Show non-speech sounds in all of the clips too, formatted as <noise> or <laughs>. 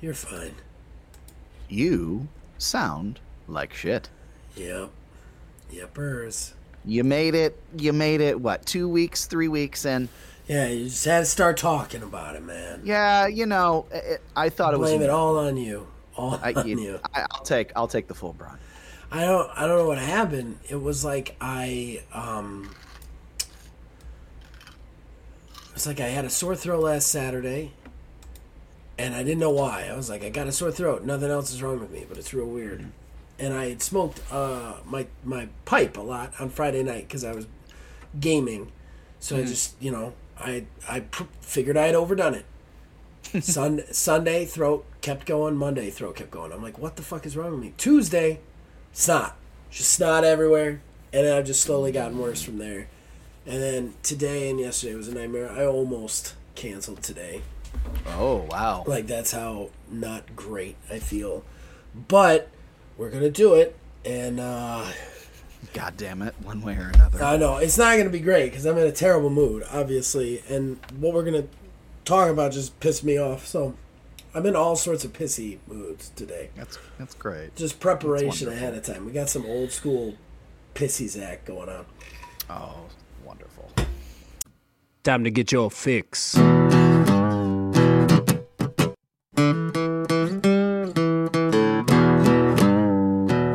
You're fine. You sound like shit. Yep. Yepers. You made it. You made it. What? Two weeks? Three weeks? And Yeah, you just had to start talking about it, man. yeah, you know, it, I thought it was. Blame it all on you. All I, on you- you. I, I'll take. I'll take the full brunt. I don't I don't know what happened. It was like I um it's like I had a sore throat last Saturday and I didn't know why. I was like I got a sore throat. Nothing else is wrong with me, but it's real weird. And I had smoked uh my my pipe a lot on Friday night cuz I was gaming. So I just, you know, I I pr- figured I had overdone it. <laughs> Sun, Sunday throat kept going. Monday throat kept going. I'm like, what the fuck is wrong with me? Tuesday, snot, just snot everywhere, and then I've just slowly gotten worse from there. And then today and yesterday was a nightmare. I almost canceled today. Oh wow. Like that's how not great I feel, but we're gonna do it. And uh, God damn it! One way or another. I know it's not gonna be great because I'm in a terrible mood, obviously, and what we're gonna talk about just pissed me off. So I'm in all sorts of pissy moods today. that's that's great. Just preparation ahead of time. We got some old school pissy Zach going on. Oh, wonderful. Time to get your fix.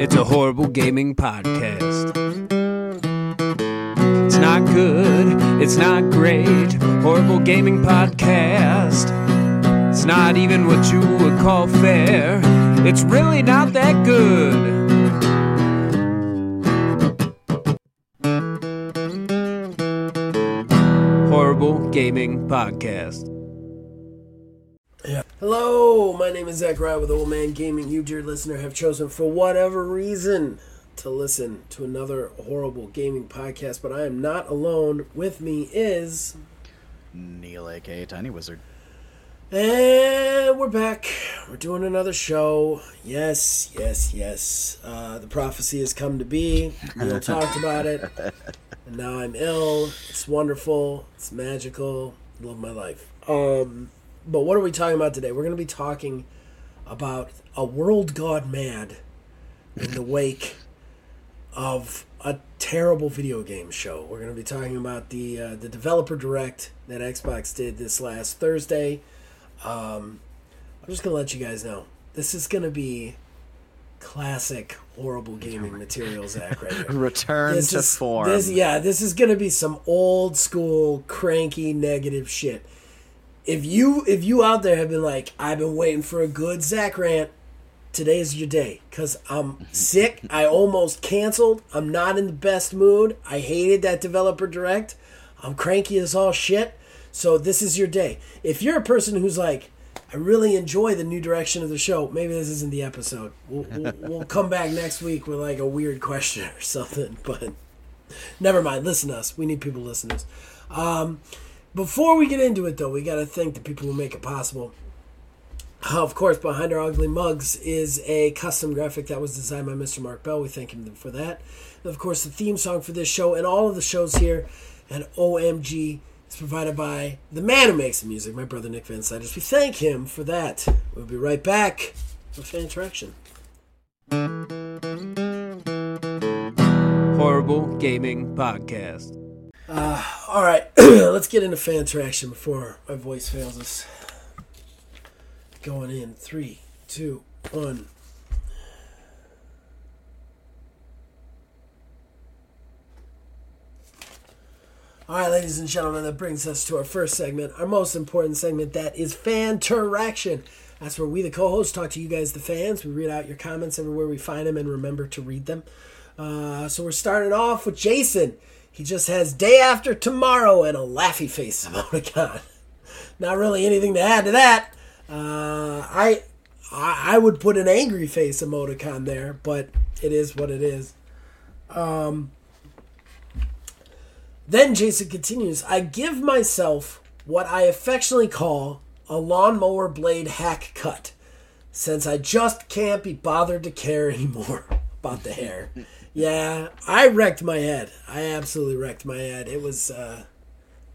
It's a horrible gaming podcast. It's not good, it's not great. Horrible gaming podcast. It's not even what you would call fair. It's really not that good. Horrible Gaming Podcast. Hello, my name is Zach Wright with Old Man Gaming. You, dear listener, have chosen for whatever reason to listen to another horrible gaming podcast, but I am not alone. With me is. Neil, aka Tiny Wizard. And we're back. We're doing another show. Yes, yes, yes. Uh, the prophecy has come to be. Neil talked about it. <laughs> And now I'm ill. It's wonderful. It's magical. I love my life. Um, but what are we talking about today? We're going to be talking about a world gone mad in the wake of a terrible video game show. We're going to be talking about the uh, the developer direct that Xbox did this last Thursday. Um, I'm just gonna let you guys know this is gonna be classic horrible gaming material, Zach. Right here. <laughs> Return This to is, form. This, yeah, this is gonna be some old school cranky negative shit. If you if you out there have been like, I've been waiting for a good Zach rant, today is your day. Cause I'm <laughs> sick. I almost canceled. I'm not in the best mood. I hated that developer direct. I'm cranky as all shit. So this is your day. If you're a person who's like, I really enjoy the new direction of the show, maybe this isn't the episode. We'll, we'll, we'll come back next week with like a weird question or <laughs> something. But never mind. Listen to us. We need people to listen to us. Um, before we get into it, though, we got to thank the people who make it possible. Uh, Of course, behind our ugly mugs is a custom graphic that was designed by Mr. Mark Bell. We thank him for that. And of course, the theme song for this show and all of the shows here at OMG is provided by the man who makes the music, my brother Nick Van Siders. We thank him for that. We'll be right back with fan interaction. Horrible Gaming Podcast. All right, <clears throat> let's get into fan interaction before my voice fails us. Going in three, two, one. All right, ladies and gentlemen, that brings us to our first segment, our most important segment, that is fan interaction. That's where we, the co-hosts, talk to you guys, the fans. We read out your comments everywhere we find them and remember to read them. Uh, so we're starting off with Jason. He just has day after tomorrow and a laughy face <laughs> emoticon. Not really anything to add to that. Uh, I, I would put an angry face emoticon there, but it is what it is. Um, then Jason continues, I give myself what I affectionately call a lawnmower blade hack cut, since I just can't be bothered to care <laughs> anymore about the hair. Yeah, I wrecked my head. I absolutely wrecked my head. It was uh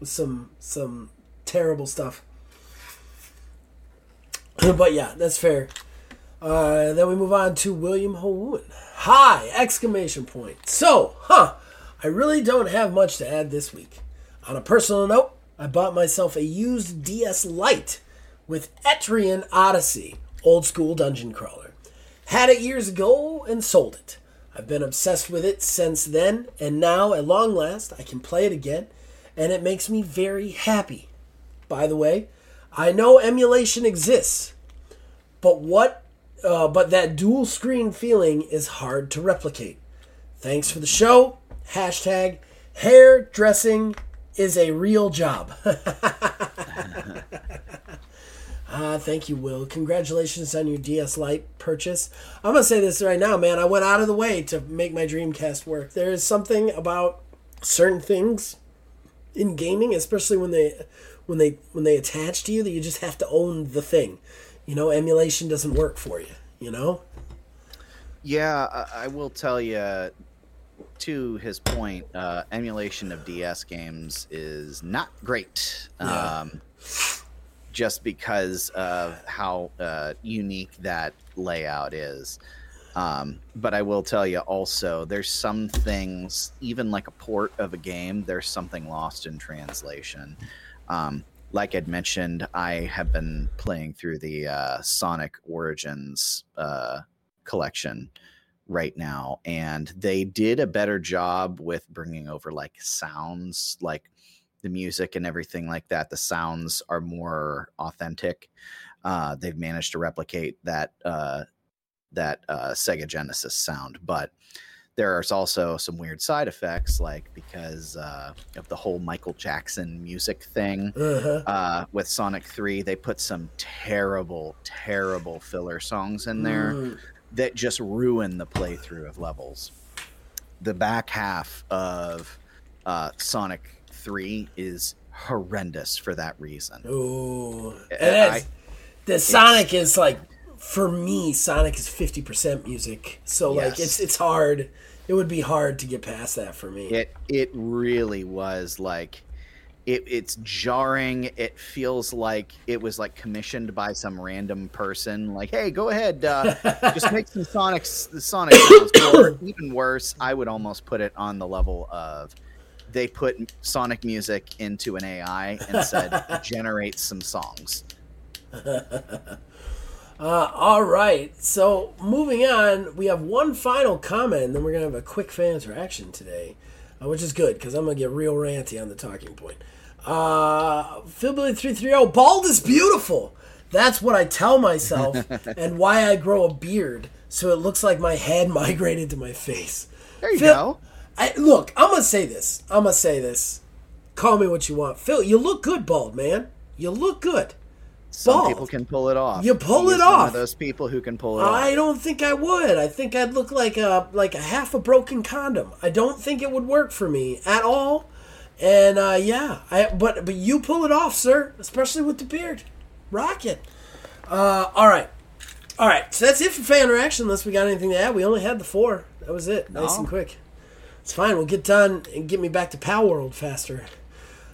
some some terrible stuff. <clears throat> but yeah, that's fair. Uh, then we move on to William Hoon. Hi! Exclamation point. So, huh? I really don't have much to add this week. On a personal note, I bought myself a used DS Lite with Etrian Odyssey, old school dungeon crawler. Had it years ago and sold it. I've been obsessed with it since then, and now, at long last, I can play it again, and it makes me very happy. By the way, I know emulation exists, but what? Uh, but that dual screen feeling is hard to replicate. Thanks for the show. Hashtag hairdressing is a real job. <laughs> Ah, thank you, Will. Congratulations on your DS Lite purchase. I'm gonna say this right now, man. I went out of the way to make my Dreamcast work. There is something about certain things in gaming, especially when they when they when they attach to you, that you just have to own the thing. You know, emulation doesn't work for you. You know. Yeah, I, I will tell you. To his point, uh, emulation of DS games is not great. Yeah. Um, just because of how uh, unique that layout is. Um, but I will tell you also, there's some things, even like a port of a game, there's something lost in translation. Um, like I'd mentioned, I have been playing through the uh, Sonic Origins uh, collection right now, and they did a better job with bringing over like sounds, like the music and everything like that. The sounds are more authentic. Uh, they've managed to replicate that uh, that uh, Sega Genesis sound, but there are also some weird side effects, like because uh, of the whole Michael Jackson music thing Uh-huh. uh, with Sonic Three. They put some terrible, terrible filler songs in there Mm. that just ruin the playthrough of levels. The back half of uh, Sonic 3 is horrendous for that reason. Ooh. I- And it's, the Sonic is like for me, Sonic is fifty percent music. So like it's it's hard. It would be hard to get past that for me. It it really was like it, it's jarring. It feels like it was like commissioned by some random person. Like, hey, go ahead, uh, <laughs> just make some Sonic the Sonic sounds. <coughs> Even worse, I would almost put it on the level of they put Sonic music into an AI and said <laughs> generate some songs. <laughs> Uh, all right. So moving on, we have one final comment, and then we're gonna have a quick fan interaction today, uh, which is good because I'm gonna get real ranty on the talking point. Uh, Philbilly three three zero. Bald is beautiful. That's what I tell myself, <laughs> and why I grow a beard so it looks like my head migrated to my face. There you Phil- go. I, look, I'm gonna say this. I'm gonna say this. Call me what you want, Phil. You look good, bald man. You look good. Some Bald. people can pull it off. You pull it off. of those people who can pull it I off. don't think I would. I think I'd look like a like a half a broken condom. I don't think it would work for me at all. And uh, yeah, I but but you pull it off, sir. Especially with the beard. Rock it. Uh, all right, all right. So that's it for fan reaction. Unless we got anything to add, we only had the four. That was it. Nice No. and quick. It's fine. We'll get done and get me back to Palworld faster.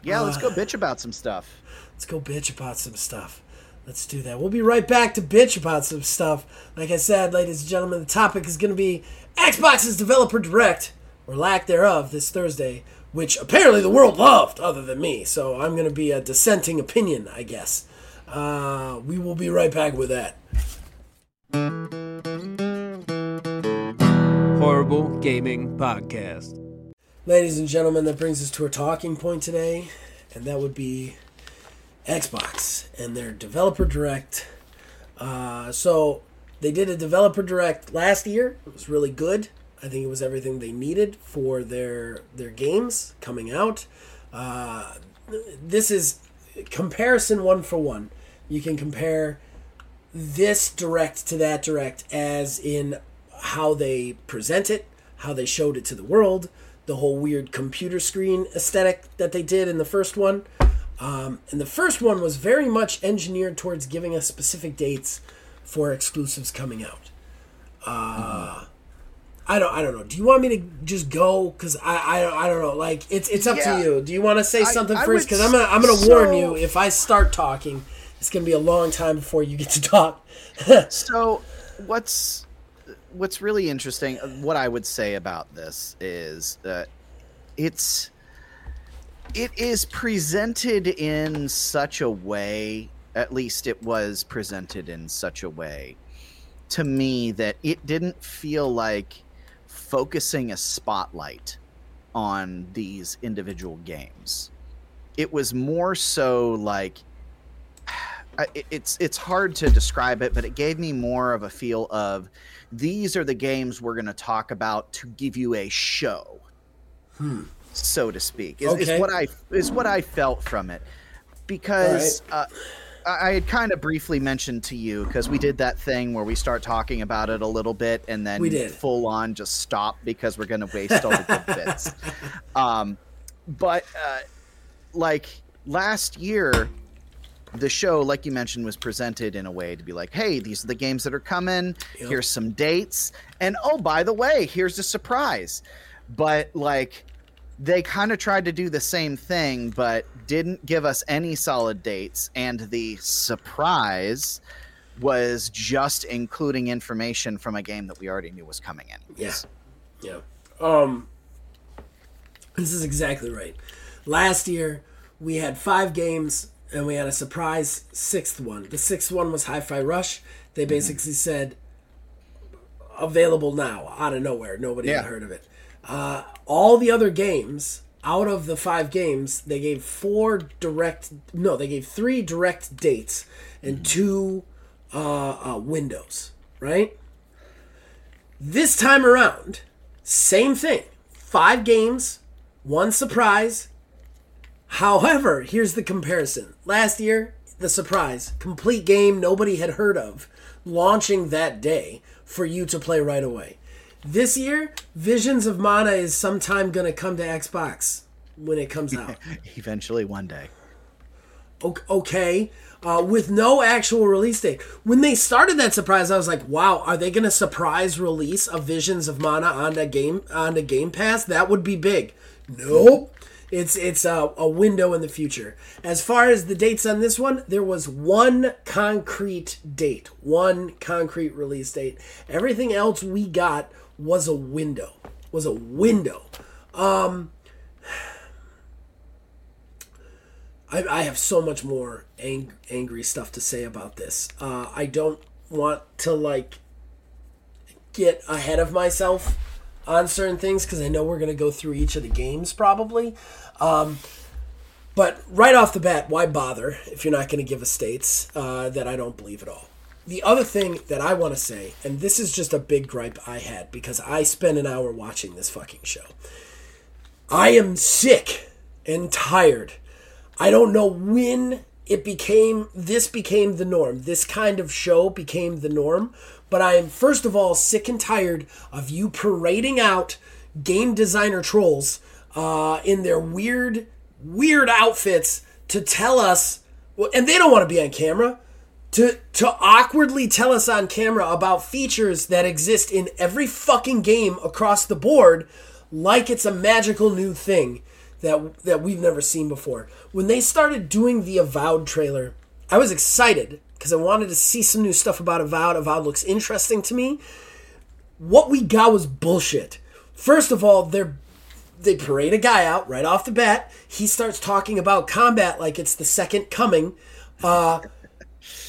Yeah, let's Uh, go bitch about some stuff. Let's go bitch about some stuff. Let's do that. We'll be right back to bitch about some stuff. Like I said, ladies and gentlemen, the topic is going to be Xbox's Developer Direct, or lack thereof, this Thursday, which apparently the world loved, other than me. So I'm going to be a dissenting opinion, I guess. Uh, we will be right back with that. Horrible Gaming Podcast. Ladies and gentlemen, that brings us to our talking point today, and that would be Xbox and their developer direct. Uh, so they did a developer direct last year. It was really good. I think it was everything they needed for their their games coming out. Uh, this is comparison one for one. You can compare this direct to that direct as in how they present it, how they showed it to the world, the whole weird computer screen aesthetic that they did in the first one. Um, and the first one was very much engineered towards giving us specific dates for exclusives coming out. Uh, I don't. I don't know. Do you want me to just go? Cause I. I. I don't know. Like it's. It's up Yeah. to you. Do you want to say something I first? would Because I'm gonna. I'm gonna warn you if I start talking. it's gonna be a long time before you get to talk. <laughs> so what's what's really interesting uh, what i would say about this is that it's it is presented in such a way at least it was presented in such a way to me that it didn't feel like focusing a spotlight on these individual games. It was more so like <sighs> it's it's hard to describe it, but it gave me more of a feel of these are the games we're going to talk about to give you a show, hmm. so to speak. Is, okay. is, what I is what I felt from it because. Right. Uh, I had kind of briefly mentioned to you because we did that thing where we start talking about it a little bit and then we did. full on just stop because we're going to waste all the good <laughs> bits. Um, but uh, like last year, the show, like you mentioned, was presented in a way to be like, hey, these are the games that are coming. Yep. Here's some dates. And oh, by the way, here's a surprise. But like, they kind of tried to do the same thing, but didn't give us any solid dates. And the surprise was just including information from a game that we already knew was coming in. Yeah. Yeah. Um, this is exactly right. Last year, we had five games and we had a surprise sixth one. The sixth one was Hi Fi Rush. They mm-hmm. basically mm-hmm. said, available now, out of nowhere. Nobody yeah. had heard of it. Uh, all the other games, out of the five games, they gave four direct, no, they gave three direct dates and mm-hmm. two uh, uh, windows, right? This time around, same thing. Five games, one surprise, However, here's the comparison. Last year, the surprise, complete game nobody had heard of, launching that day for you to play right away. This year, Visions of Mana is sometime going to come to Xbox when it comes out. <laughs> Eventually, one day. Okay, uh, with no actual release date. When they started that surprise, I was like, "Wow, are they going to surprise release a Visions of Mana on the game on the Game Pass? That would be big." Nope. It's it's a, a window in the future. As far as the dates on this one, there was one concrete date, one concrete release date. Everything else we got was a window. Was a window. Um, I, I have so much more ang- angry stuff to say about this. Uh, I don't want to like get ahead of myself on certain things because I know we're going to go through each of the games probably. Um, but right off the bat, why bother if you're not going to give us states uh, that I don't believe at all? The other thing that I want to say, and this is just a big gripe I had because I spent an hour watching this fucking show. I am sick and tired. I don't know when it became this became the norm. This kind of show became the norm but I am, first of all, sick and tired of you parading out game designer trolls uh, in their weird, weird outfits to tell us, and they don't want to be on camera, to, to awkwardly tell us on camera about features that exist in every fucking game across the board like it's a magical new thing that that we've never seen before. When they started doing the Avowed trailer, I was excited because I wanted to see some new stuff about Avowed. Avowed looks interesting to me. What we got was bullshit. First of all, they're they parade a guy out right off the bat. He starts talking about combat like it's the second coming. Uh,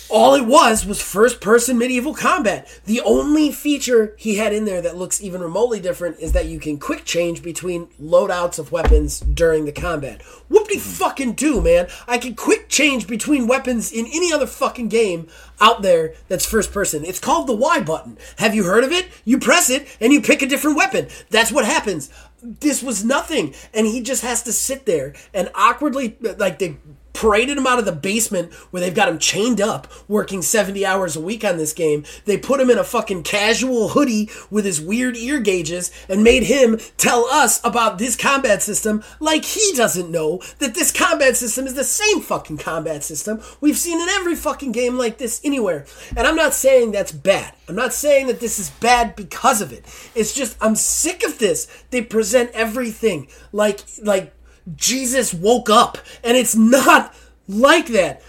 all it was was first person medieval combat. The only feature he had in there that looks even remotely different is that you can quick change between loadouts of weapons during the combat. Whoop de fucking do, man. I can quick change between weapons in any other fucking game out there that's first person. It's called the Y button. Have you heard of it? You press it and you pick a different weapon. That's what happens. This was nothing. And he just has to sit there and awkwardly, like, they paraded him out of the basement where they've got him chained up, working 70 hours a week on this game. They put him in a fucking casual hoodie with his weird ear gauges and made him tell us about this combat system like he doesn't know that this combat system is the same fucking combat system we've seen in every fucking game like this anywhere. And I'm not saying that's bad. I'm not saying that this is bad because of it. It's just I'm sick of this. They present everything like like Jesus woke up, and it's not like that.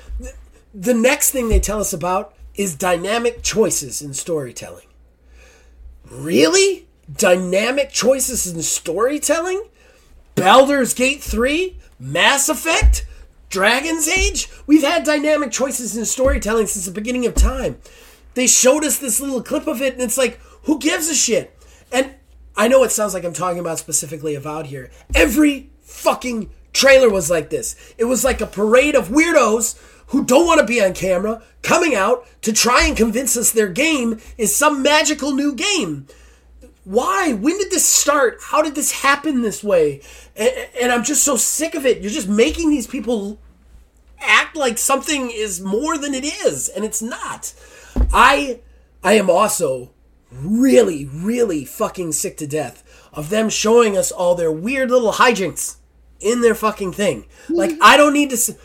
the next thing they tell us about is dynamic choices in storytelling. Really? Dynamic choices in storytelling? Baldur's Gate 3? Mass Effect? Dragon's Age? We've had dynamic choices in storytelling since the beginning of time. They showed us this little clip of it, and it's like, who gives a shit? And I know it sounds like I'm talking about specifically Avowed here. Every fucking trailer was like this. It was like a parade of weirdos who don't want to be on camera coming out to try and convince us their game is some magical new game. Why? When did this start? How did this happen this way? And, and I'm just so sick of it. You're just making these people act like something is more than it is, and it's not. I I am also really, really fucking sick to death of them showing us all their weird little hijinks in their fucking thing. Hmm. Like I don't need to see,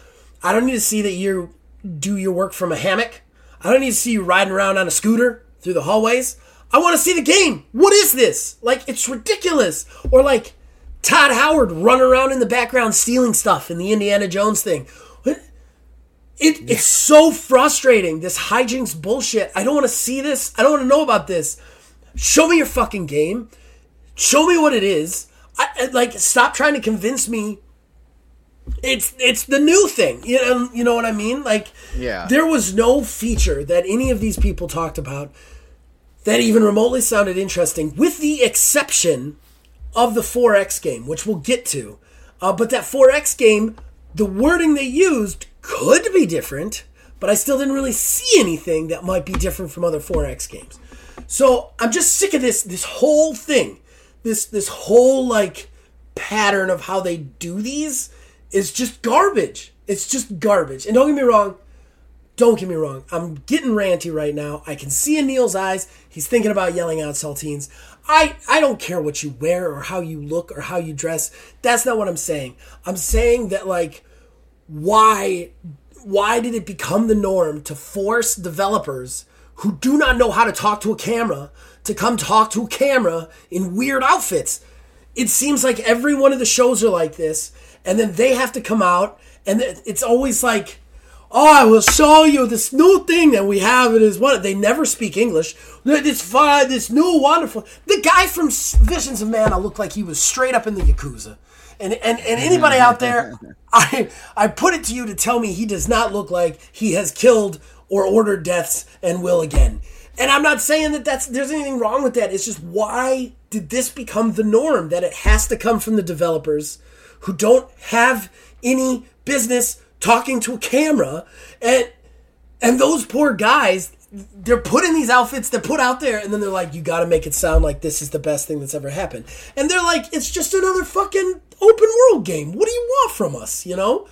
I don't need to see that you do your work from a hammock. I don't need to see you riding around on a scooter through the hallways. I want to see the game. What is this? Like it's ridiculous. Or like Todd Howard running around in the background stealing stuff in the Indiana Jones thing. What? It, it's so frustrating. This hijinks bullshit. I don't want to see this. I don't want to know about this. Show me your fucking game. Show me what it is. I, like, stop trying to convince me. It's it's the new thing. You know, you know what I mean? Like, Yeah. there was no feature that any of these people talked about that even remotely sounded interesting, with the exception of the 4X game, which we'll get to. Uh, but that 4X game, the wording they used could be different, but I still didn't really see anything that might be different from other 4X games. So I'm just sick of this this whole thing. This this whole like pattern of how they do these is just garbage. It's just garbage. And don't get me wrong, don't get me wrong. I'm getting ranty right now. I can see in Neil's eyes. He's thinking about yelling out saltines. I, I don't care what you wear or how you look or how you dress. That's not what I'm saying. I'm saying that like why why did it become the norm to force developers who do not know how to talk to a camera to come talk to a camera in weird outfits? It seems like every one of the shows are like this, and then they have to come out, and it's always like, "Oh, I will show you this new thing that we have. It is one." They never speak English. This fine, this new wonderful. The guy from Visions of Mana looked like he was straight up in the yakuza. And, and, and anybody out there, <laughs> I I put it to you to tell me he does not look like he has killed or ordered deaths and will again. And I'm not saying that that's there's anything wrong with that. It's just why did this become the norm that it has to come from the developers who don't have any business talking to a camera and and those poor guys they're put in these outfits they're put out there and then they're like you got to make it sound like this is the best thing that's ever happened and they're like it's just another fucking open world game what do you want from us you know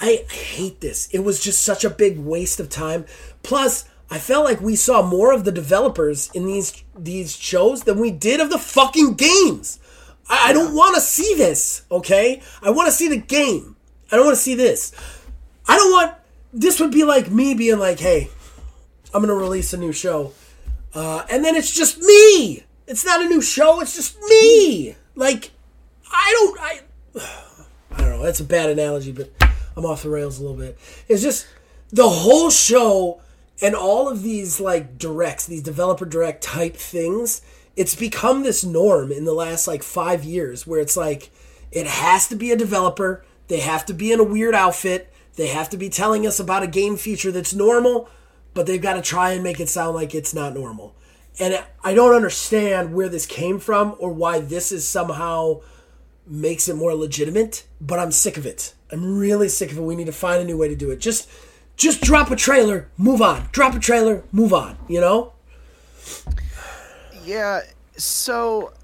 I hate this. It was just such a big waste of time. Plus, I felt like we saw more of the developers in these these shows than we did of the fucking games. I, I don't want to see this. Okay, I want to see the game. I don't want to see this. I don't want. This would be like me being like, "Hey, I'm gonna release a new show," uh, and then it's just me. It's not a new show. It's just me. Like, I don't. I. <sighs> I don't know. That's a bad analogy, but I'm off the rails a little bit. It's just the whole show and all of these like directs, these developer direct type things. It's become this norm in the last like five years where it's like it has to be a developer. They have to be in a weird outfit. They have to be telling us about a game feature that's normal, but they've got to try and make it sound like it's not normal. And I don't understand where this came from or why this is somehow makes it more legitimate, but I'm sick of it. I'm really sick of it. We need to find a new way to do it. Just just drop a trailer, move on. Drop a trailer, move on, you know? Yeah, so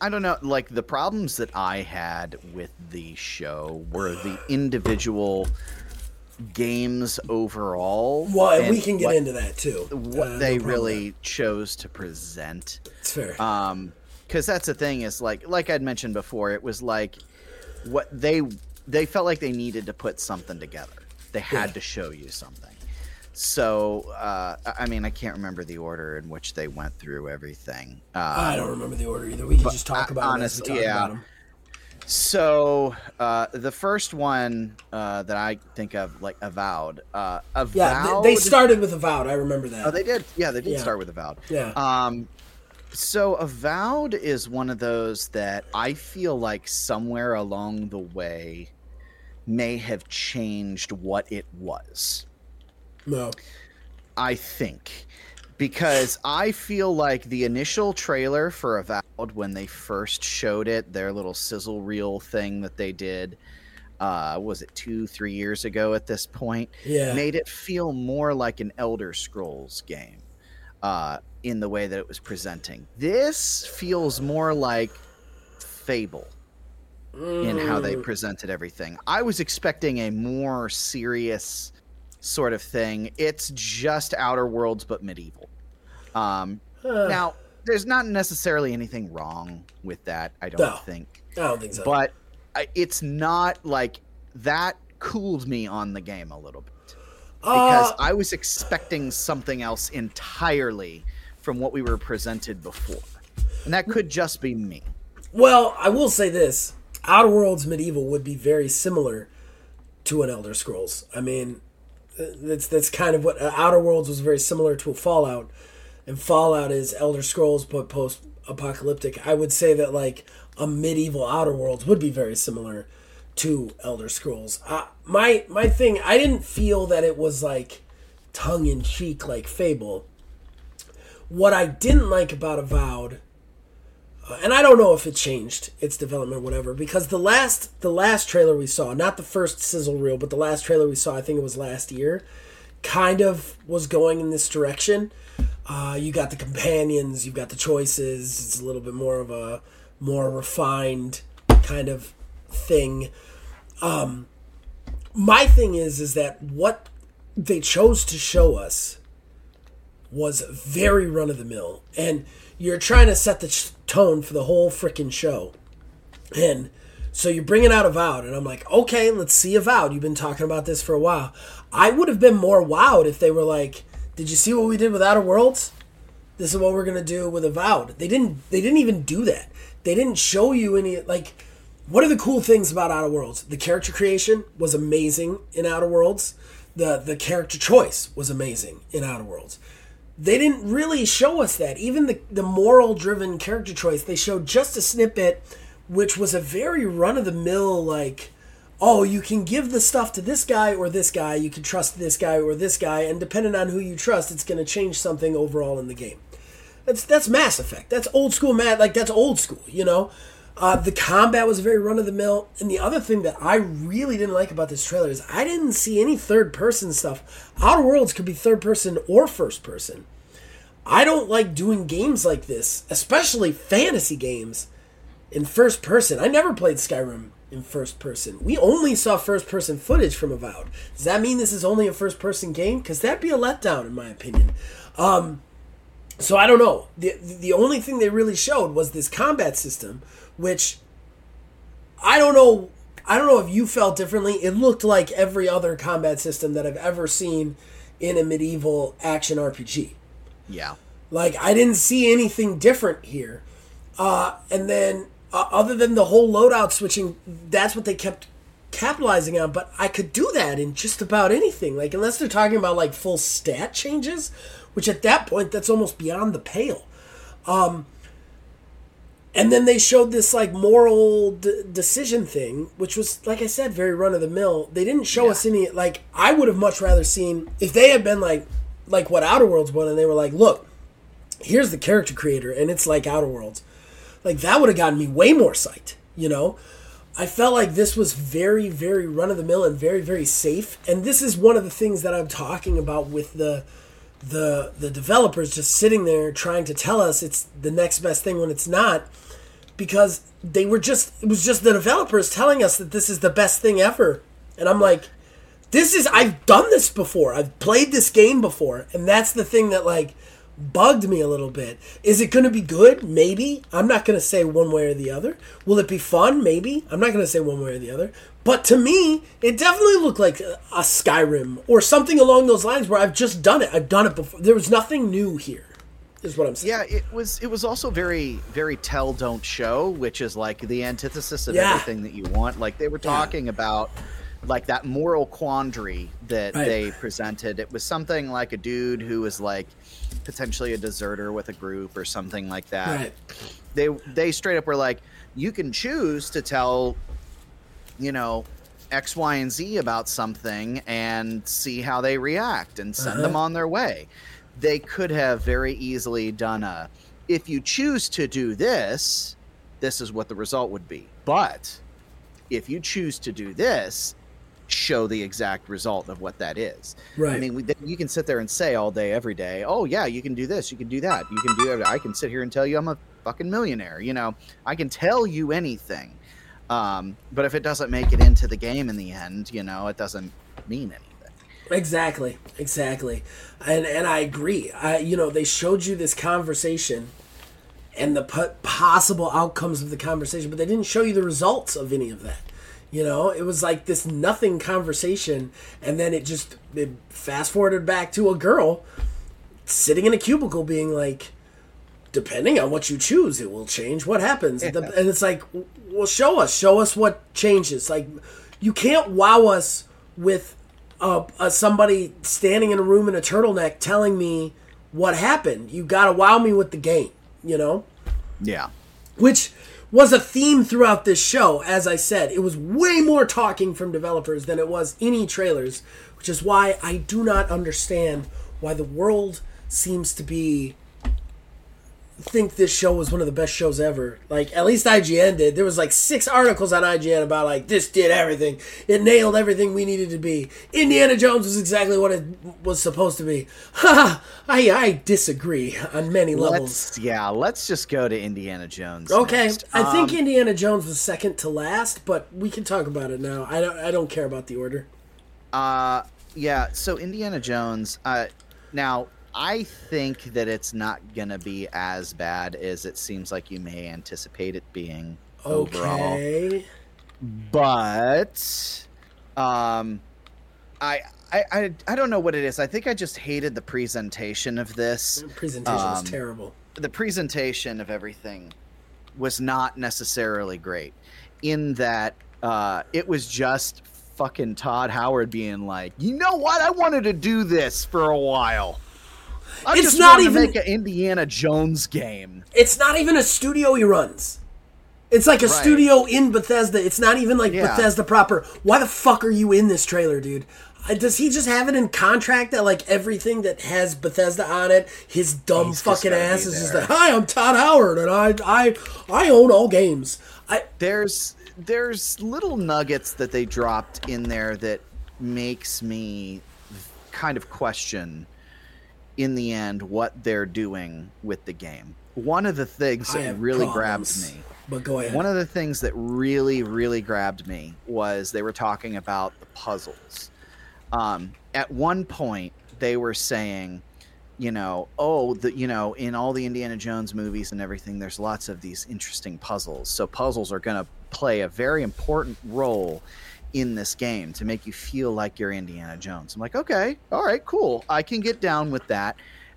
I don't know. Like the problems that I had with the show were the individual games overall. Well, we can get into that too. what Uh, they problem really chose to present. It's fair. Um, because that's the thing is like like I'd mentioned before, it was like what they they felt like they needed to put something together. They had to show you something. So uh, I- mean, I can't remember the order in which they went through everything. Uh, I don't remember the order either. We can just talk about it as we honestly, talk yeah. about them. So uh, the first one uh, that I think of, like Avowed, uh, Avowed. Yeah, they, they started with Avowed. I remember that. Oh, they did. Yeah, they did Yeah. start with Avowed. Yeah. Um, so Avowed is one of those that I feel like somewhere along the way may have changed what it was. no. I think. Because I feel like the initial trailer for Avowed, when they first showed it, their little sizzle reel thing that they did, uh, was it two, three years ago at this point, Yeah. made it feel more like an Elder Scrolls game uh, in the way that it was presenting. This feels more like Fable in how they Mm. presented everything. I was expecting a more serious sort of thing. It's just Outer Worlds but medieval. Um, Uh, now, there's not necessarily anything wrong with that. I don't No. think, I don't think so. but it's not like that. Cooled me on the game a little bit because Uh, I was expecting something else entirely from what we were presented before, and that could just be me. Well, I will say this: Outer Worlds medieval would be very similar to an Elder Scrolls. I mean, that's that's kind of what uh, Outer Worlds was very similar to a Fallout, and Fallout is Elder Scrolls but post-apocalyptic. I would say that like a medieval Outer Worlds would be very similar to Elder Scrolls. Uh, my my thing, I didn't feel that it was like tongue in cheek like Fable. What I didn't like about Avowed and I don't know if it changed its development or whatever because the last the last trailer we saw, not the first sizzle reel, but the last trailer we saw, I think it was last year, kind of was going in this direction. Uh, you got the companions, you've got the choices. It's a little bit more of a more refined kind of thing. Um, my thing is, is that what they chose to show us was very run of the mill, and you're trying to set the tone for the whole freaking show. And so you're bringing out Avowed, and I'm like, okay, let's see Avowed. You've been talking about this for a while. I would have been more wowed if they were like, did you see what we did with Outer Worlds? This is what we're gonna do with Avowed. They didn't. They didn't even do that. They didn't show you any like. What are the cool things about Outer Worlds? The character creation was amazing in Outer Worlds. The the character choice was amazing in Outer Worlds they didn't really show us that. Even the, the moral driven character choice, they showed just a snippet, which was a very run of the mill, like, oh, you can give the stuff to this guy or this guy, you can trust this guy or this guy, and depending on who you trust, it's going to change something overall in the game. That's that's Mass Effect. That's old school Matt. Like that's old school. You know, uh, the combat was very run of the mill. And the other thing that I really didn't like about this trailer is I didn't see any third person stuff. Outer Worlds could be third person or first person. I don't like doing games like this, especially fantasy games in first person. I never played Skyrim in first person. We only saw first person footage from Avowed. Does that mean this is only a first person game? Because that'd be a letdown, in my opinion. Um, so I don't know. The the only thing they really showed was this combat system, which I don't know. I don't know if you felt differently. It looked like every other combat system that I've ever seen in a medieval action RPG. Yeah. Like I didn't see anything different here. Uh, and then uh, other than the whole loadout switching, that's what they kept capitalizing on. But I could do that in just about anything. Like unless they're talking about like full stat changes, which at that point that's almost beyond the pale. Um, and then they showed this like moral d- decision thing, which was like I said, very run of the mill. They didn't show Yeah. us any like I would have much rather seen if they had been like like what Outer Worlds was, and they were like, look, here's the character creator, and it's like Outer Worlds. Like that would have gotten me way more psyched, you know. I felt like this was very, very run of the mill and very, very safe. And this is one of the things that I'm talking about with the the the developers just sitting there trying to tell us it's the next best thing when it's not because they were just it was just the developers telling us that this is the best thing ever. And i'm like this is i've done this before. I've played this game before. And that's the thing that like bugged me a little bit. Is it going to be good? Maybe. I'm not going to say one way or the other. Will it be fun? Maybe. I'm not going to say one way or the other but to me it definitely looked like a, skyrim or something along those lines where i've just done it i've done it before there was nothing new here Is what I'm saying. Yeah, it was. It was also very, very tell don't show, which is like the antithesis of Yeah. everything that you want. Like they were talking about, like that moral quandary that Right. they presented. It was something like a dude who was like potentially a deserter with a group or something like that. Right. They they straight up were like, you can choose to tell, you know. X, Y, and Z about something and see how they react and send Uh-huh. them on their way they could have very easily done a if you choose to do this this is what the result would be but if you choose to do this show the exact result of what that is Right. i mean we, you can sit there and say all day every day oh yeah you can do this you can do that you can do that i can sit here and tell you i'm a fucking millionaire you know i can tell you anything um, but if it doesn't make it into the game in the end you know it doesn't mean anything Exactly, exactly, and and I agree. I you know they showed you this conversation, and the po- possible outcomes of the conversation, but they didn't show you the results of any of that. You know, it was like this nothing conversation, and then it just it fast forwarded back to a girl sitting in a cubicle, being like, "Depending on what you choose, it will change what happens." The- and it's like, well, show us, show us what changes. Like, you can't wow us with uh, uh, somebody standing in a room in a turtleneck telling me what happened. You got to wow me with the game, you know? yeah Which was a theme throughout this show. As I said, it was way more talking from developers than it was any trailers, which is why I do not understand why the world seems to be think this show was one of the best shows ever. Like at least IGN did. There was like six articles on IGN about like this did everything. It nailed everything we needed to be. Indiana Jones was exactly what it was supposed to be. <laughs> Ha! I I disagree on many levels. let's yeah let's just go to indiana jones Okay, next. I think Um, Indiana Jones was second to last, but we can talk about it now. I don't I don't care about the order. Uh, yeah. So Indiana Jones. Uh, now I think that it's not gonna be as bad as it seems like you may anticipate it being overall. Okay. But, um, I. I, I, I don't know what it is. I think I just hated the presentation of this. Presentation Um, was terrible. the presentation of everything was not necessarily great in that uh, it was just fucking Todd Howard being like, you know what? I wanted to do this for a while. I It's just not even- to make an Indiana Jones game. It's not even a studio he runs. It's like a Right. studio in Bethesda. It's not even like Yeah. Bethesda proper. Why the fuck are you in this trailer, dude? Uh, Does he just have it in contract that like everything that has Bethesda on it, his dumb He's fucking ass is just like, "Hi, I'm Todd Howard, and I I I own all games." I There's there's little nuggets that they dropped in there that makes me kind of question in the end what they're doing with the game. One of the things I that really problems. grabbed me But go ahead. One of the things that really, really grabbed me was they were talking about the puzzles. Um, at one point, they were saying, you know, oh, the, you know, in all the Indiana Jones movies and everything, there's lots of these interesting puzzles. So puzzles are going to play a very important role in this game to make you feel like you're Indiana Jones. I'm like, okay, all right, cool. I can get down with that.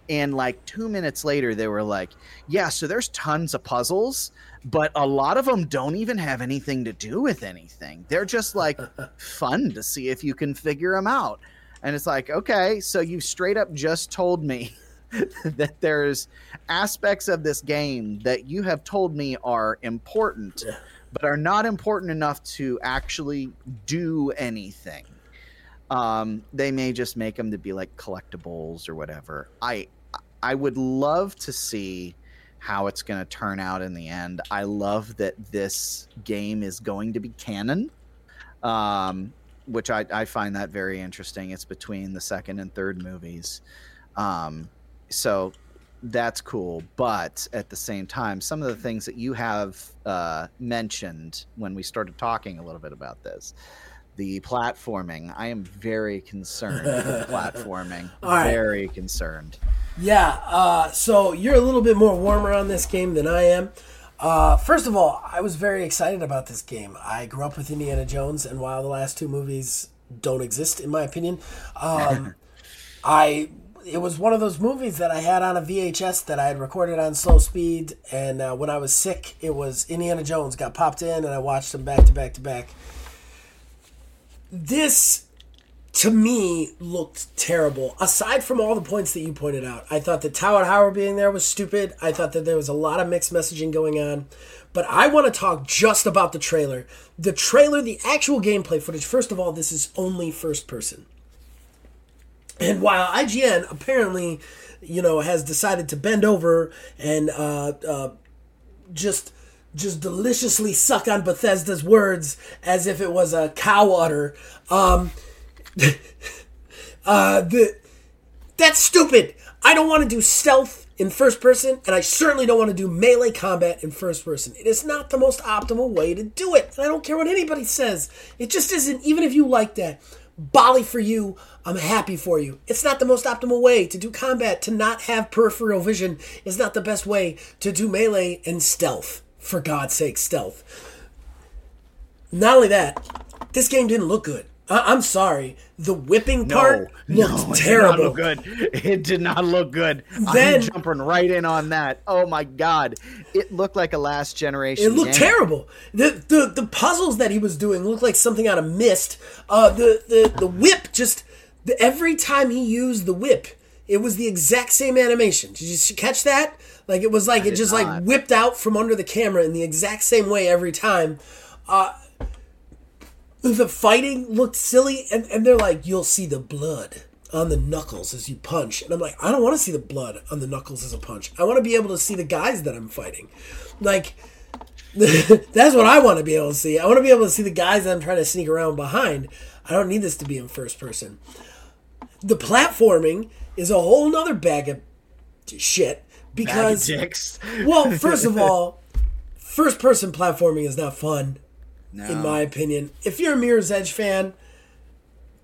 And like two minutes later, they were like, yeah, so there's tons of puzzles, but a lot of them don't even have anything to do with anything. They're just like <laughs> fun to see if you can figure them out. And it's like, okay, so you straight up just told me <laughs> that there's aspects of this game that you have told me are important, but are not important enough to actually do anything. Um, they may just make them to be like collectibles or whatever. I I would love to see how it's going to turn out in the end. I love that this game is going to be canon, um, which I, I find that very interesting. It's between the second and third movies. Um, so that's cool. But at the same time, some of the things that you have uh, mentioned when we started talking a little bit about this, the platforming, I am very concerned with <laughs> platforming. Right. Very concerned. Yeah, uh, so you're a little bit more warmer on this game than I am. Uh, first of all, I was very excited about this game. I grew up with Indiana Jones, and while the last two movies don't exist, in my opinion, um, <laughs> I it was one of those movies that I had on a VHS that I had recorded on slow speed, and uh, when I was sick, it was Indiana Jones got popped in, and I watched them back to back to back. This, to me, looked terrible. Aside from all the points that you pointed out, I thought that Todd Howard being there was stupid. I thought that there was a lot of mixed messaging going on. But I want to talk just about the trailer. The trailer, the actual gameplay footage. First of all, this is only first person. And while IGN apparently, you know, has decided to bend over and uh, uh, just just deliciously suck on Bethesda's words as if it was a cow udder, um, <laughs> uh, the that's stupid. I don't want to do stealth in first person, and I certainly don't want to do melee combat in first person. It is not the most optimal way to do it. And I don't care what anybody says. It just isn't, even if you like that. Bali for you, I'm happy for you. It's not the most optimal way to do combat. To not have peripheral vision is not the best way to do melee and stealth. For God's sake, stealth. Not only that, this game didn't look good. I- am sorry. The whipping part no, looked no, terrible. It did not look good. It did not look good. Then, I'm jumping right in on that. Oh my god, it looked like a last generation. It looked game. terrible. The, the the puzzles that he was doing looked like something out of Myst. Uh, the the the whip just the, every time he used the whip, it was the exact same animation. Did you catch that? Like it was like I it just not. like whipped out from under the camera in the exact same way every time. Uh, the fighting looked silly, and, and they're like, you'll see the blood on the knuckles as you punch. And I'm like, I don't want to see the blood on the knuckles as a punch. I want to be able to see the guys that I'm fighting. Like, <laughs> that's what I want to be able to see. I want to be able to see the guys that I'm trying to sneak around behind. I don't need this to be in first person. The platforming is a whole nother bag of shit because, Bag of dicks. well, <laughs> first of all, first person platforming is not fun No. in my opinion. If you're a Mirror's Edge fan,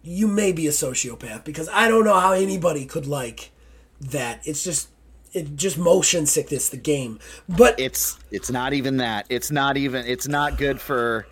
you may be a sociopath because I don't know how anybody could like that. It's just it just motion sickness the game. But it's it's not even that. It's not even. It's not good for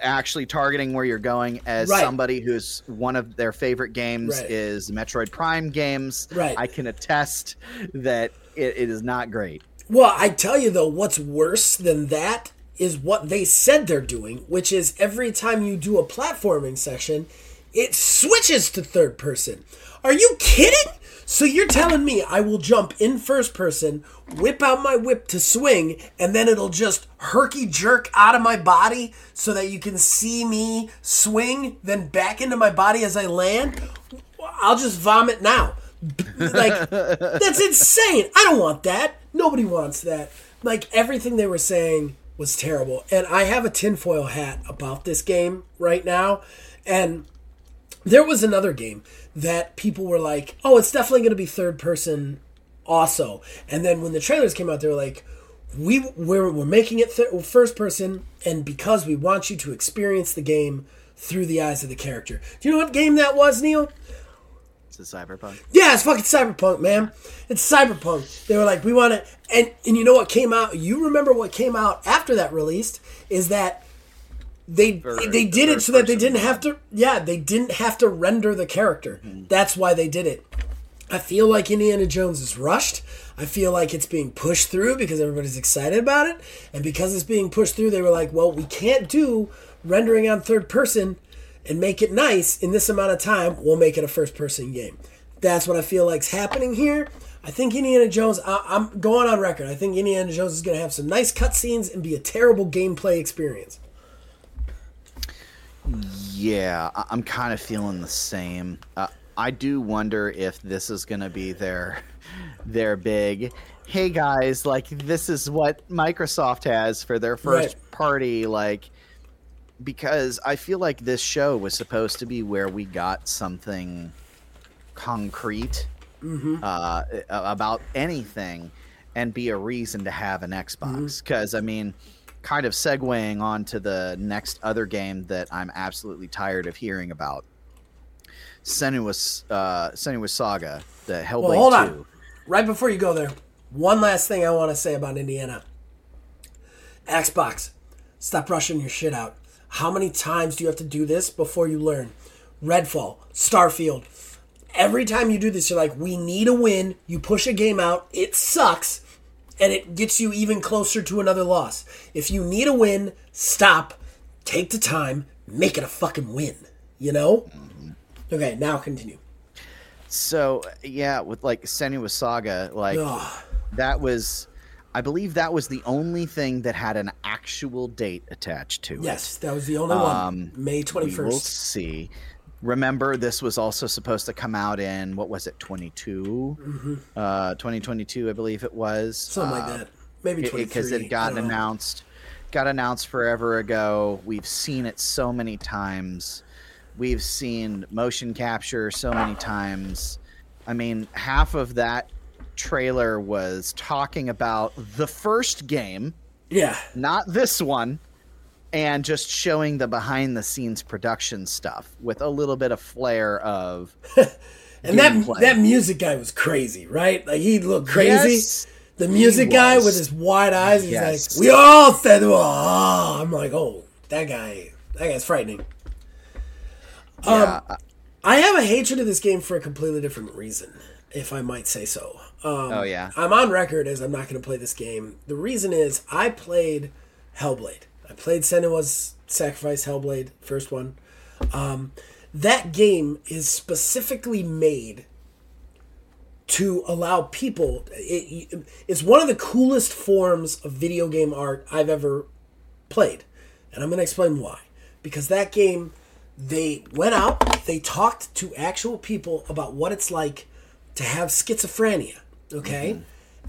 actually targeting where you're going as Right. somebody who's one of their favorite games Right. is Metroid Prime games. Right. I can attest that it, it is not great. well, I tell you though, what's worse than that is what they said they're doing, which is every time you do a platforming session, it switches to third person. Are you kidding? So you're telling me I will jump in first person, whip out my whip to swing, and then it'll just herky jerk out of my body so that you can see me swing, then back into my body as I land? I'll just vomit now. Like, <laughs> that's insane. I don't want that. Nobody wants that. Like, everything they were saying was terrible. And I have a tinfoil hat about this game right now. And there was another game that people were like, oh, it's definitely going to be third person also. And then when the trailers came out, they were like, we, we're, we're making it th- first person, and because we want you to experience the game through the eyes of the character. Do you know what game that was, Neil? It's a cyberpunk. Yeah, it's fucking cyberpunk, man. It's cyberpunk. They were like, we want to, and and you know what came out? You remember what came out after that released is that they they the did it so that they didn't have to. Yeah, they didn't have to render the character. Mm-hmm. That's why they did it. I feel like Indiana Jones is rushed. I feel like it's being pushed through because everybody's excited about it, and because it's being pushed through, they were like, well, we can't do rendering on third person and make it nice in this amount of time, we'll make it a first person game. That's what I feel like's happening here. I think Indiana Jones, I, I'm going on record. I think Indiana Jones is going to have some nice cutscenes and be a terrible gameplay experience. Yeah, I- I'm kind of feeling the same. Uh, I do wonder if this is going to be their <laughs> their big. Hey guys, like this is what Microsoft has for their first Right. party, like because I feel like this show was supposed to be where we got something concrete uh, about anything and be a reason to have an Xbox. Because, I mean, kind of segueing on to the next other game that I'm absolutely tired of hearing about Senua's, uh, Senua's Saga, the Hellblade Well, hold 2. on. Right before you go there, one last thing I want to say about Indiana. Xbox, stop rushing your shit out. How many times do you have to do this before you learn? Redfall, Starfield, every time you do this, you're like, we need a win. You push a game out, it sucks, and it gets you even closer to another loss. If you need a win, stop, take the time, make it a fucking win. You know? Okay, now continue. So yeah, with like Senua Saga, like Ugh. that was, I believe that was the only thing that had an actual date attached to it. Yes, that was the only Um, one. May twenty first. We will see. Remember, this was also supposed to come out in what was it, 22? Uh, 2022, I believe it was. Mm-hmm. Something like Uh, that. Maybe because it, had gotten announced got announced forever ago we've seen it so many times we've seen motion capture so many times i mean half of that trailer was talking about the first game Yeah, not this one and just showing the behind the scenes production stuff with a little bit of flair of <laughs> and that gameplay. that music guy was crazy, right? Like he looked crazy. Yes, the music guy with his wide eyes. He's Yes. like, "We all said, oh." I'm like, "Oh, that guy, that guy's frightening." Um, yeah, I have a hatred of this game for a completely different reason, if I might say so. Um, Oh, yeah? I'm on record as I'm not going to play this game. The reason is I played Hellblade. Played Senua's Sacrifice Hellblade, first one. Um, that game is specifically made to allow people. It, it's one of the coolest forms of video game art I've ever played, and I'm going to explain why. Because that game, they went out, they talked to actual people about what it's like to have schizophrenia. Okay.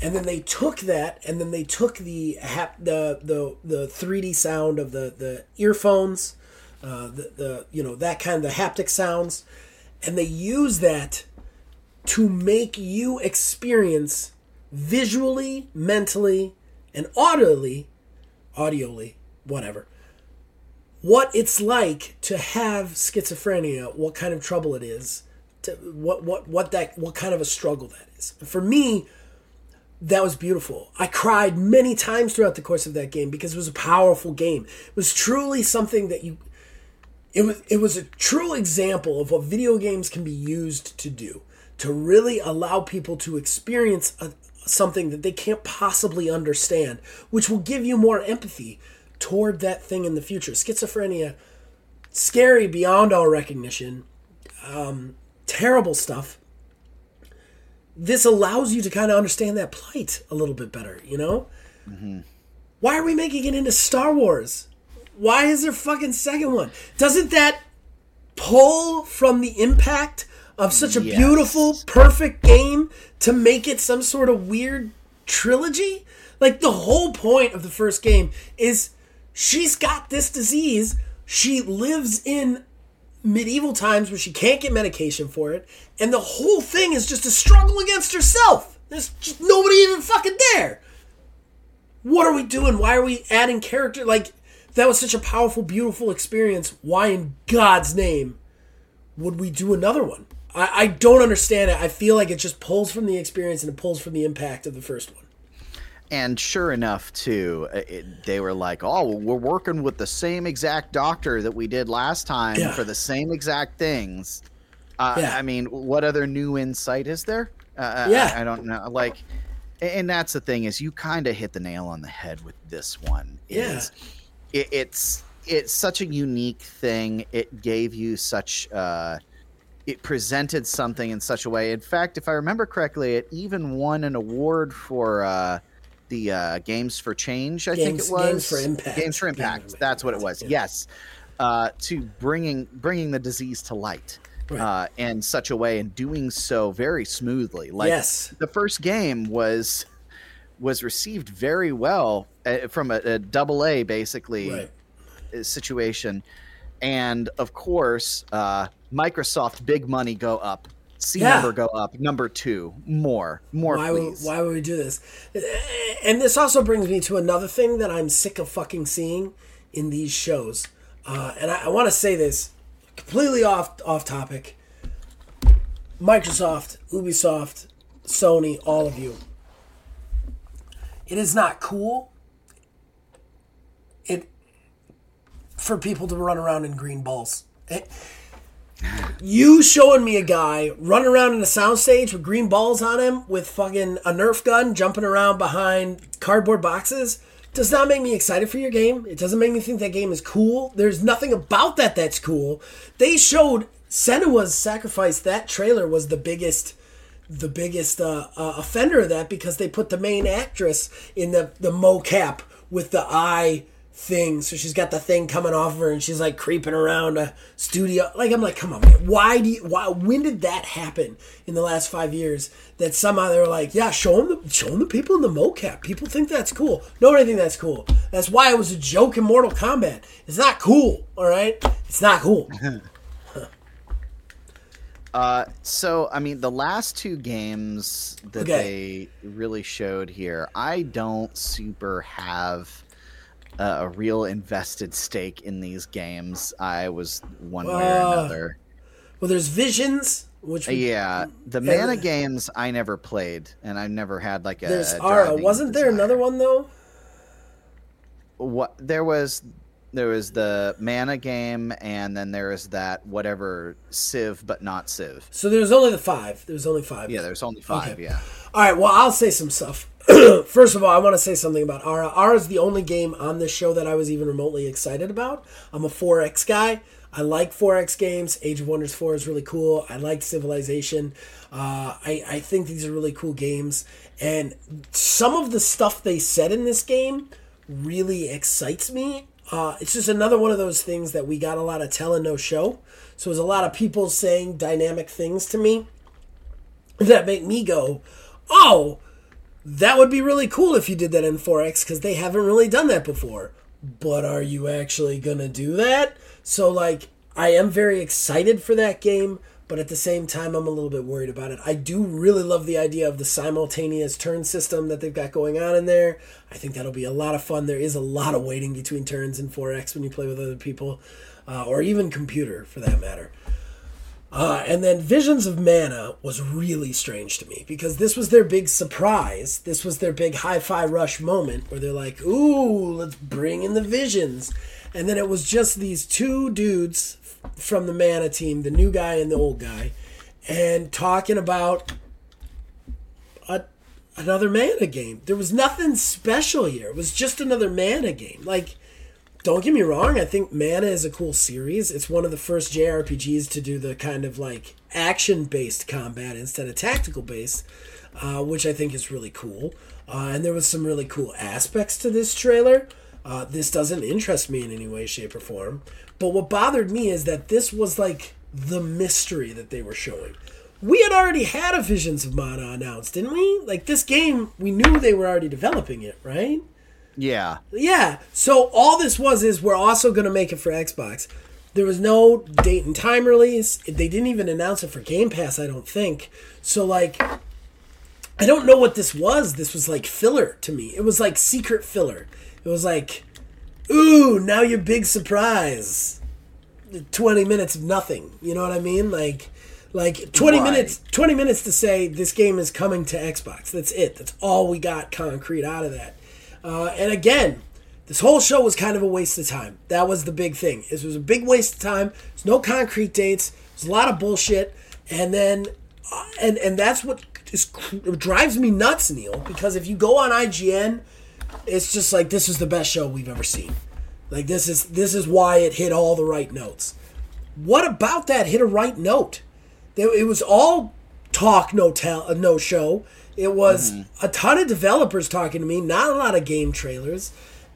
And then they took that, and then they took the hap- the the the 3D sound of the the earphones, uh, the the you know that kind of the haptic sounds, and they use that to make you experience visually, mentally, and audibly, audioly, whatever, what it's like to have schizophrenia, what kind of trouble it is, to what what what that what kind of a struggle that is. For me, that was beautiful. I cried many times throughout the course of that game because it was a powerful game. It was truly something that you it was it was a true example of what video games can be used to do to really allow people to experience a, something that they can't possibly understand which will give you more empathy toward that thing in the future schizophrenia scary beyond all recognition um, terrible stuff this allows you to kind of understand that plight a little bit better you know mm-hmm. why are we making it into star wars why is there fucking second one? Doesn't that pull from the impact of such a Yes. beautiful, perfect game to make it some sort of weird trilogy? Like the whole point of the first game is she's got this disease. She lives in medieval times where she can't get medication for it, and the whole thing is just a struggle against herself. There's just nobody even fucking there what are we doing? Why are we adding character? Like, that was such a powerful, beautiful experience. Why in God's name would we do another one? I, I don't understand it. I feel like it just pulls from the experience and it pulls from the impact of the first one. And sure enough, too, uh, it, they were like, "Oh, we're working with the same exact doctor that we did last time Yeah. for the same exact things." Uh, Yeah. I mean, what other new insight is there? Uh, Yeah. I, I don't know. Like, and that's the thing is, you kind of hit the nail on the head with this one. Yeah. It, it's it's such a unique thing. It gave you such. Uh, it presented something in such a way. In fact, if I remember correctly, it even won an award for uh, the uh, Games for Change. I think it was Games for Impact. Games for Games for That's what it was. Yeah. Yes, uh, to bringing bringing the disease to light. Right. Uh, in such a way, and doing so very smoothly. Like Yes. the first game was was received very well uh, from a, a double A basically Right. uh, situation, and of course, uh, Microsoft big money go up, C Yeah. number go up, number two more, more Why would, why would we do this? And this also brings me to another thing that I'm sick of fucking seeing in these shows. Uh, and I, I want to say this completely off off topic. Microsoft, Ubisoft, Sony, all of you. It is not cool. It for people to run around in green balls. It, You showing me a guy running around in a soundstage with green balls on him with fucking a Nerf gun jumping around behind cardboard boxes does not make me excited for your game. It doesn't make me think that game is cool. There's nothing about that that's cool. They showed Senua's sacrifice. That trailer was the biggest the biggest uh, uh, offender of that because they put the main actress in the the mocap with the eye thing. So she's got the thing coming off of her and she's like creeping around a studio. Like I'm like, come on, man. Why do you, why when did that happen in the last five years? That somehow they were like, yeah, show them the show them the people in the mocap. People think that's cool. No, Nobody think that's cool. That's why it was a joke in Mortal Kombat. It's not cool. All right, it's not cool. <laughs> Uh, so I mean, the last two games that Okay. they really showed here, I don't super have a, a real invested stake in these games. I was one way or Uh, another. well, there's Visions, which we, Yeah, the mana the- games I never played, and I've never had like a. there's a Ara. Wasn't there desire. another one though? What there was, there was the mana game, and then there was that whatever Civ, but not Civ. So there's only the five. There's only five. Yeah, there's only five. Okay. Yeah. All right, well, I'll say some stuff. <clears throat> First of all, I want to say something about Ara. Ara is the only game on this show that I was even remotely excited about. I'm a 4X guy. I like 4X games. Age of Wonders 4 is really cool. I like Civilization. Uh, I, I think these are really cool games. And some of the stuff they said in this game really excites me. Uh, it's just another one of those things that we got a lot of tell and no show. So there's a lot of people saying dynamic things to me that make me go, oh, that would be really cool if you did that in 4X because they haven't really done that before. But are you actually going to do that? So, like, I am very excited for that game, but at the same time, I'm a little bit worried about it. I do really love the idea of the simultaneous turn system that they've got going on in there. I think that'll be a lot of fun. There is a lot of waiting between turns in 4X when you play with other people, uh, or even computer for that matter. Uh, and then Visions of Mana was really strange to me because this was their big surprise. This was their big hi fi rush moment where they're like, ooh, let's bring in the visions. And then it was just these two dudes from the Mana team, the new guy and the old guy, and talking about a, another Mana game. There was nothing special here. It was just another Mana game. Like, don't get me wrong, I think Mana is a cool series. It's one of the first JRPGs to do the kind of like action based combat instead of tactical based, uh, which I think is really cool. Uh, and there was some really cool aspects to this trailer. Uh, this doesn't interest me in any way, shape, or form. But what bothered me is that this was like the mystery that they were showing. We had already had a Visions of Mana announced, didn't we? Like this game, we knew they were already developing it, right? Yeah. Yeah. So all this was is we're also going to make it for Xbox. There was no date and time release. They didn't even announce it for Game Pass, I don't think. So like I don't know what this was. This was like filler to me. It was like secret filler. It was like ooh, now your big surprise. 20 minutes of nothing. You know what I mean? Like like 20 Right. minutes 20 minutes to say this game is coming to Xbox. That's it. That's all we got concrete out of that. Uh, and again, this whole show was kind of a waste of time. That was the big thing. It was a big waste of time. There's no concrete dates. There's a lot of bullshit. And then, uh, and and that's what is drives me nuts, Neil. Because if you go on IGN, it's just like this is the best show we've ever seen. Like this is this is why it hit all the right notes. What about that hit a right note? It was all talk, no tell, uh, no show. It was mm-hmm. a ton of developers talking to me, not a lot of game trailers,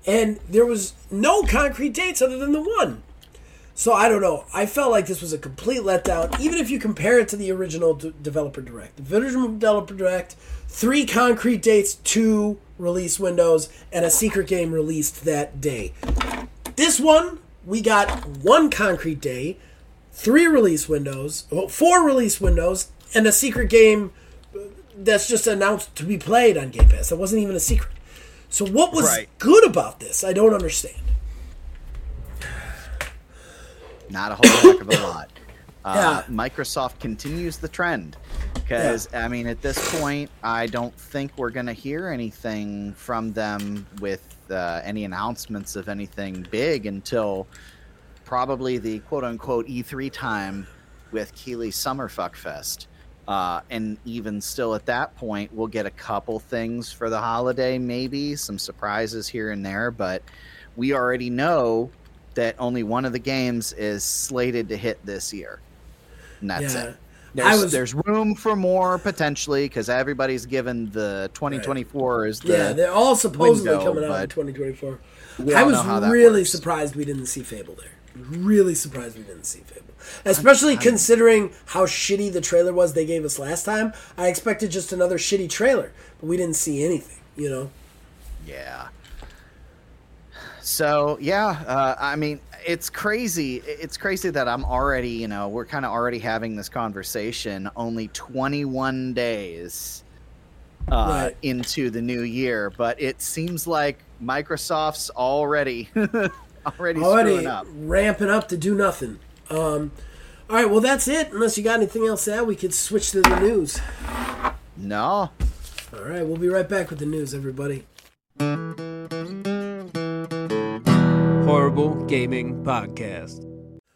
and there was no concrete dates other than the one. So I don't know. I felt like this was a complete letdown, even if you compare it to the original d- developer direct. The original developer direct, three concrete dates, two release windows, and a secret game released that day. This one, we got one concrete day, three release windows, well, four release windows, and a secret game that's just announced to be played on Game Pass. That wasn't even a secret. So what was Right. good about this? I don't understand. Not a whole heck of a lot. <coughs> Uh, Yeah. Microsoft continues the trend because I mean, at this point, I don't think we're going to hear anything from them with uh, any announcements of anything big until probably the quote unquote E3 time with Keighley Summerfuck Fest. Uh, and even still at that point, we'll get a couple things for the holiday, maybe some surprises here and there. But we already know that only one of the games is slated to hit this year. And that's Yeah. it. There's, was- there's room for more potentially because everybody's given the 2024 is the Yeah, they're all supposedly window, coming out in 2024. I was know how that really works. surprised we didn't see Fable there. Really surprised we didn't see Fable. Especially considering how shitty the trailer was they gave us last time. I expected just another shitty trailer, but we didn't see anything, you know? Yeah. So yeah, uh, I mean, it's crazy. It's crazy that I'm already, you know, we're kind of already having this conversation only 21 days uh, Right. into the new year, but it seems like Microsoft's already already, <laughs> Already screwing up. ramping up to do nothing. Um, all right, well, that's it. Unless you got anything else to add, we could switch to the news. No, All right, we'll be right back with the news, everybody. Horrible Gaming Podcast.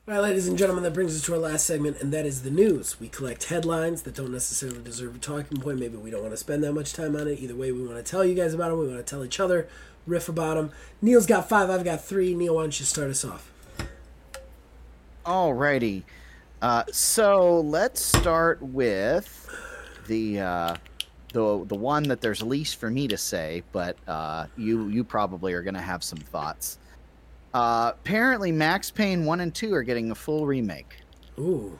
All right, ladies and gentlemen, that brings us to our last segment, and that is the news. We collect headlines that don't necessarily deserve a talking point. Maybe we don't want to spend that much time on it. Either way, we want to tell you guys about them. We want to tell each other, riff about them. Neil's got five, I've got three. Neil, why don't you start us off? Alrighty. Uh, so let's start with the uh, the the one that there's least for me to say, but uh, you you probably are going to have some thoughts. Uh, apparently, Max Payne one and two are getting a full remake. Ooh.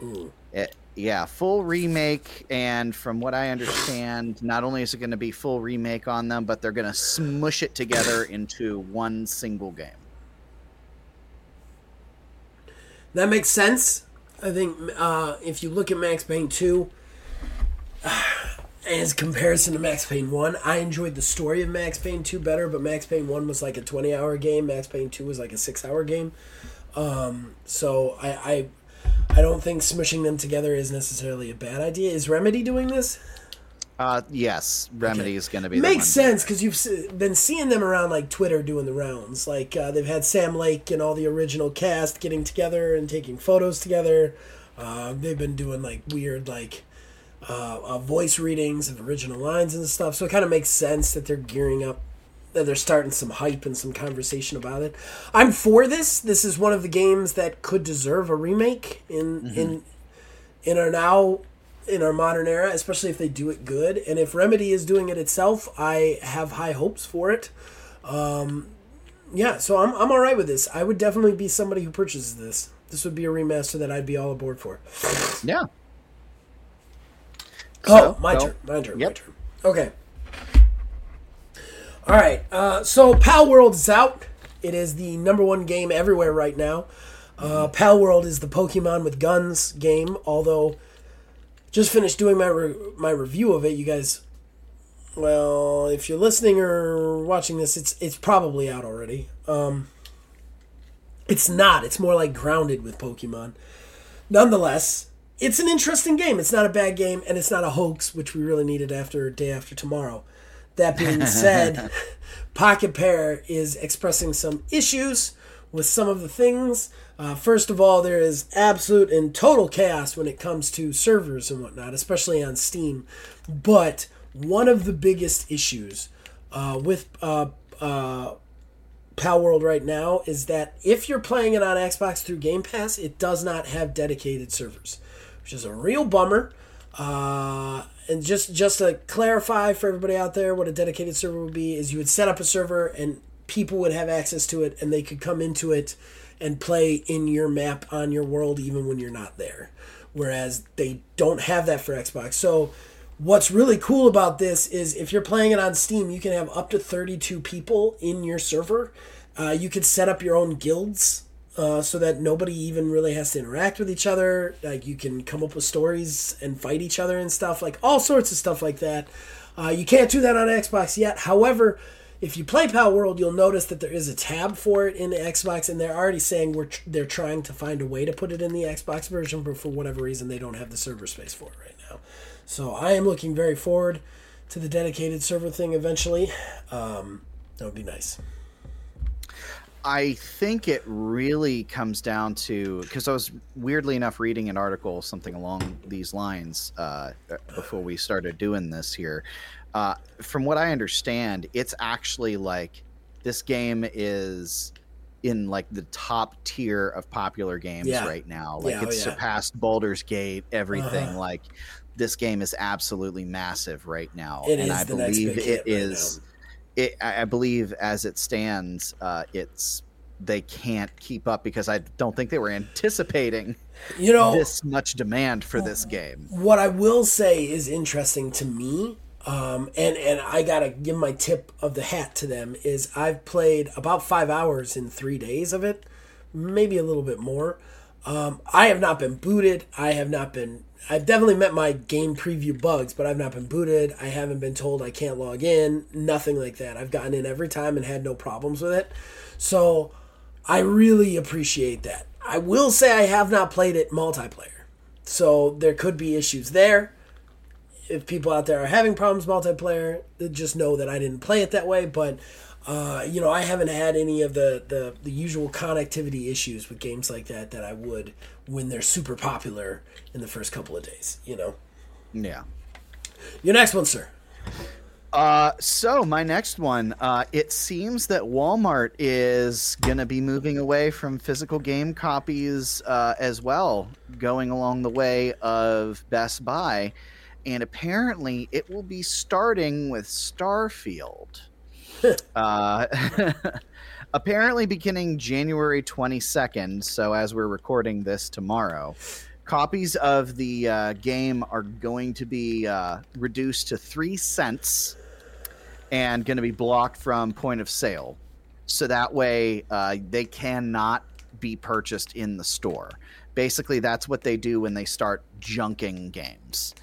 Ooh. It, yeah, full remake, and from what I understand, not only is it going to be full remake on them, but they're going to smush it together into one single game. That makes sense. I think uh, if you look at Max Payne 2, <sighs> as comparison to Max Payne 1, I enjoyed the story of Max Payne 2 better, but Max Payne 1 was like a 20 hour game. Max Payne 2 was like a 6 hour game. Um, so I, I I don't think smushing them together is necessarily a bad idea. Is Remedy doing this? Uh, yes, Remedy is going to be. the Makes sense because you've been seeing them around like Twitter doing the rounds. Like uh, they've had Sam Lake and all the original cast getting together and taking photos together. Uh, they've been doing like weird like uh, uh, voice readings of original lines and stuff. So it kind of makes sense that they're gearing up, that they're starting some hype and some conversation about it. I'm for this. This is one of the games that could deserve a remake in in in our now in our modern era, especially if they do it good. And if Remedy is doing it itself, I have high hopes for it. Um, yeah, so I'm I'm all right with this. I would definitely be somebody who purchases this. This would be a remaster that I'd be all aboard for. Yeah. Oh, So, my go. turn. My turn. My turn. Okay. All right. Uh, so Palworld is out. It is the number one game everywhere right now. Uh, Palworld is the Pokemon with guns game. Although, just finished doing my re- my review of it. You guys, well, if you're listening or watching this, it's it's probably out already. Um, it's not. It's more like grounded with Pokemon. Nonetheless, it's an interesting game. It's not a bad game, and it's not a hoax, which we really needed after day after tomorrow. That being said, <laughs> Pocketpair is expressing some issues with some of the things. Uh, first of all, there is absolute and total chaos when it comes to servers and whatnot, especially on Steam. But one of the biggest issues uh, with uh, uh, Palworld right now is that if you're playing it on Xbox through Game Pass, it does not have dedicated servers, which is a real bummer. Uh, and just just to clarify for everybody out there, what a dedicated server would be is you would set up a server and people would have access to it and they could come into it and play in your map on your world even when you're not there. Whereas they don't have that for Xbox. So what's really cool about this is if you're playing it on Steam, you can have up to 32 people in your server. Uh, you could set up your own guilds uh, so that nobody even really has to interact with each other. Like you can come up with stories and fight each other and stuff, like all sorts of stuff like that. Uh, you can't do that on Xbox yet. However, if you play Palworld, you'll notice that there is a tab for it in the Xbox, and they're already saying we're tr- they're trying to find a way to put it in the Xbox version, but for whatever reason, they don't have the server space for it right now. So I am looking very forward to the dedicated server thing eventually. Um, that would be nice. I think it really comes down to because I was weirdly enough reading an article, something along these lines, uh, before we started doing this here. Uh, from what I understand, it's actually like this game is in like the top tier of popular games Yeah. right now. Like Yeah, oh, it's yeah. surpassed Baldur's Gate, everything. Uh-huh. Like this game is absolutely massive right now, It and I believe it right is. It, I I believe as it stands, uh, it's they can't keep up because I don't think they were anticipating You know, this much demand for this game. what I will say is interesting to me, um, and and I gotta give my tip of the hat to them is I've played about five hours in three days of it, maybe a little bit more. Um, I have not been booted. I have not been. I've definitely met my game preview bugs, but I've not been booted. I haven't been told I can't log in. Nothing like that. I've gotten in every time and had no problems with it. So I really appreciate that. I will say I have not played it multiplayer. So there could be issues there. If people out there are having problems multiplayer, just know that I didn't play it that way. But uh, you know, I haven't had any of the, the the usual connectivity issues with games like that that I would when they're super popular in the first couple of days. You know, Yeah. your next one, sir. Uh, so my next one, uh, it seems that Walmart is gonna be moving away from physical game copies uh, as well, going along the way of Best Buy, and apparently it will be starting with Starfield. <laughs> uh, <laughs> apparently beginning January 22nd. So as we're recording this tomorrow, copies of the uh, game are going to be uh, reduced to three cents and going to be blocked from point of sale. So that way uh, they cannot be purchased in the store. Basically, that's what they do when they start junking games.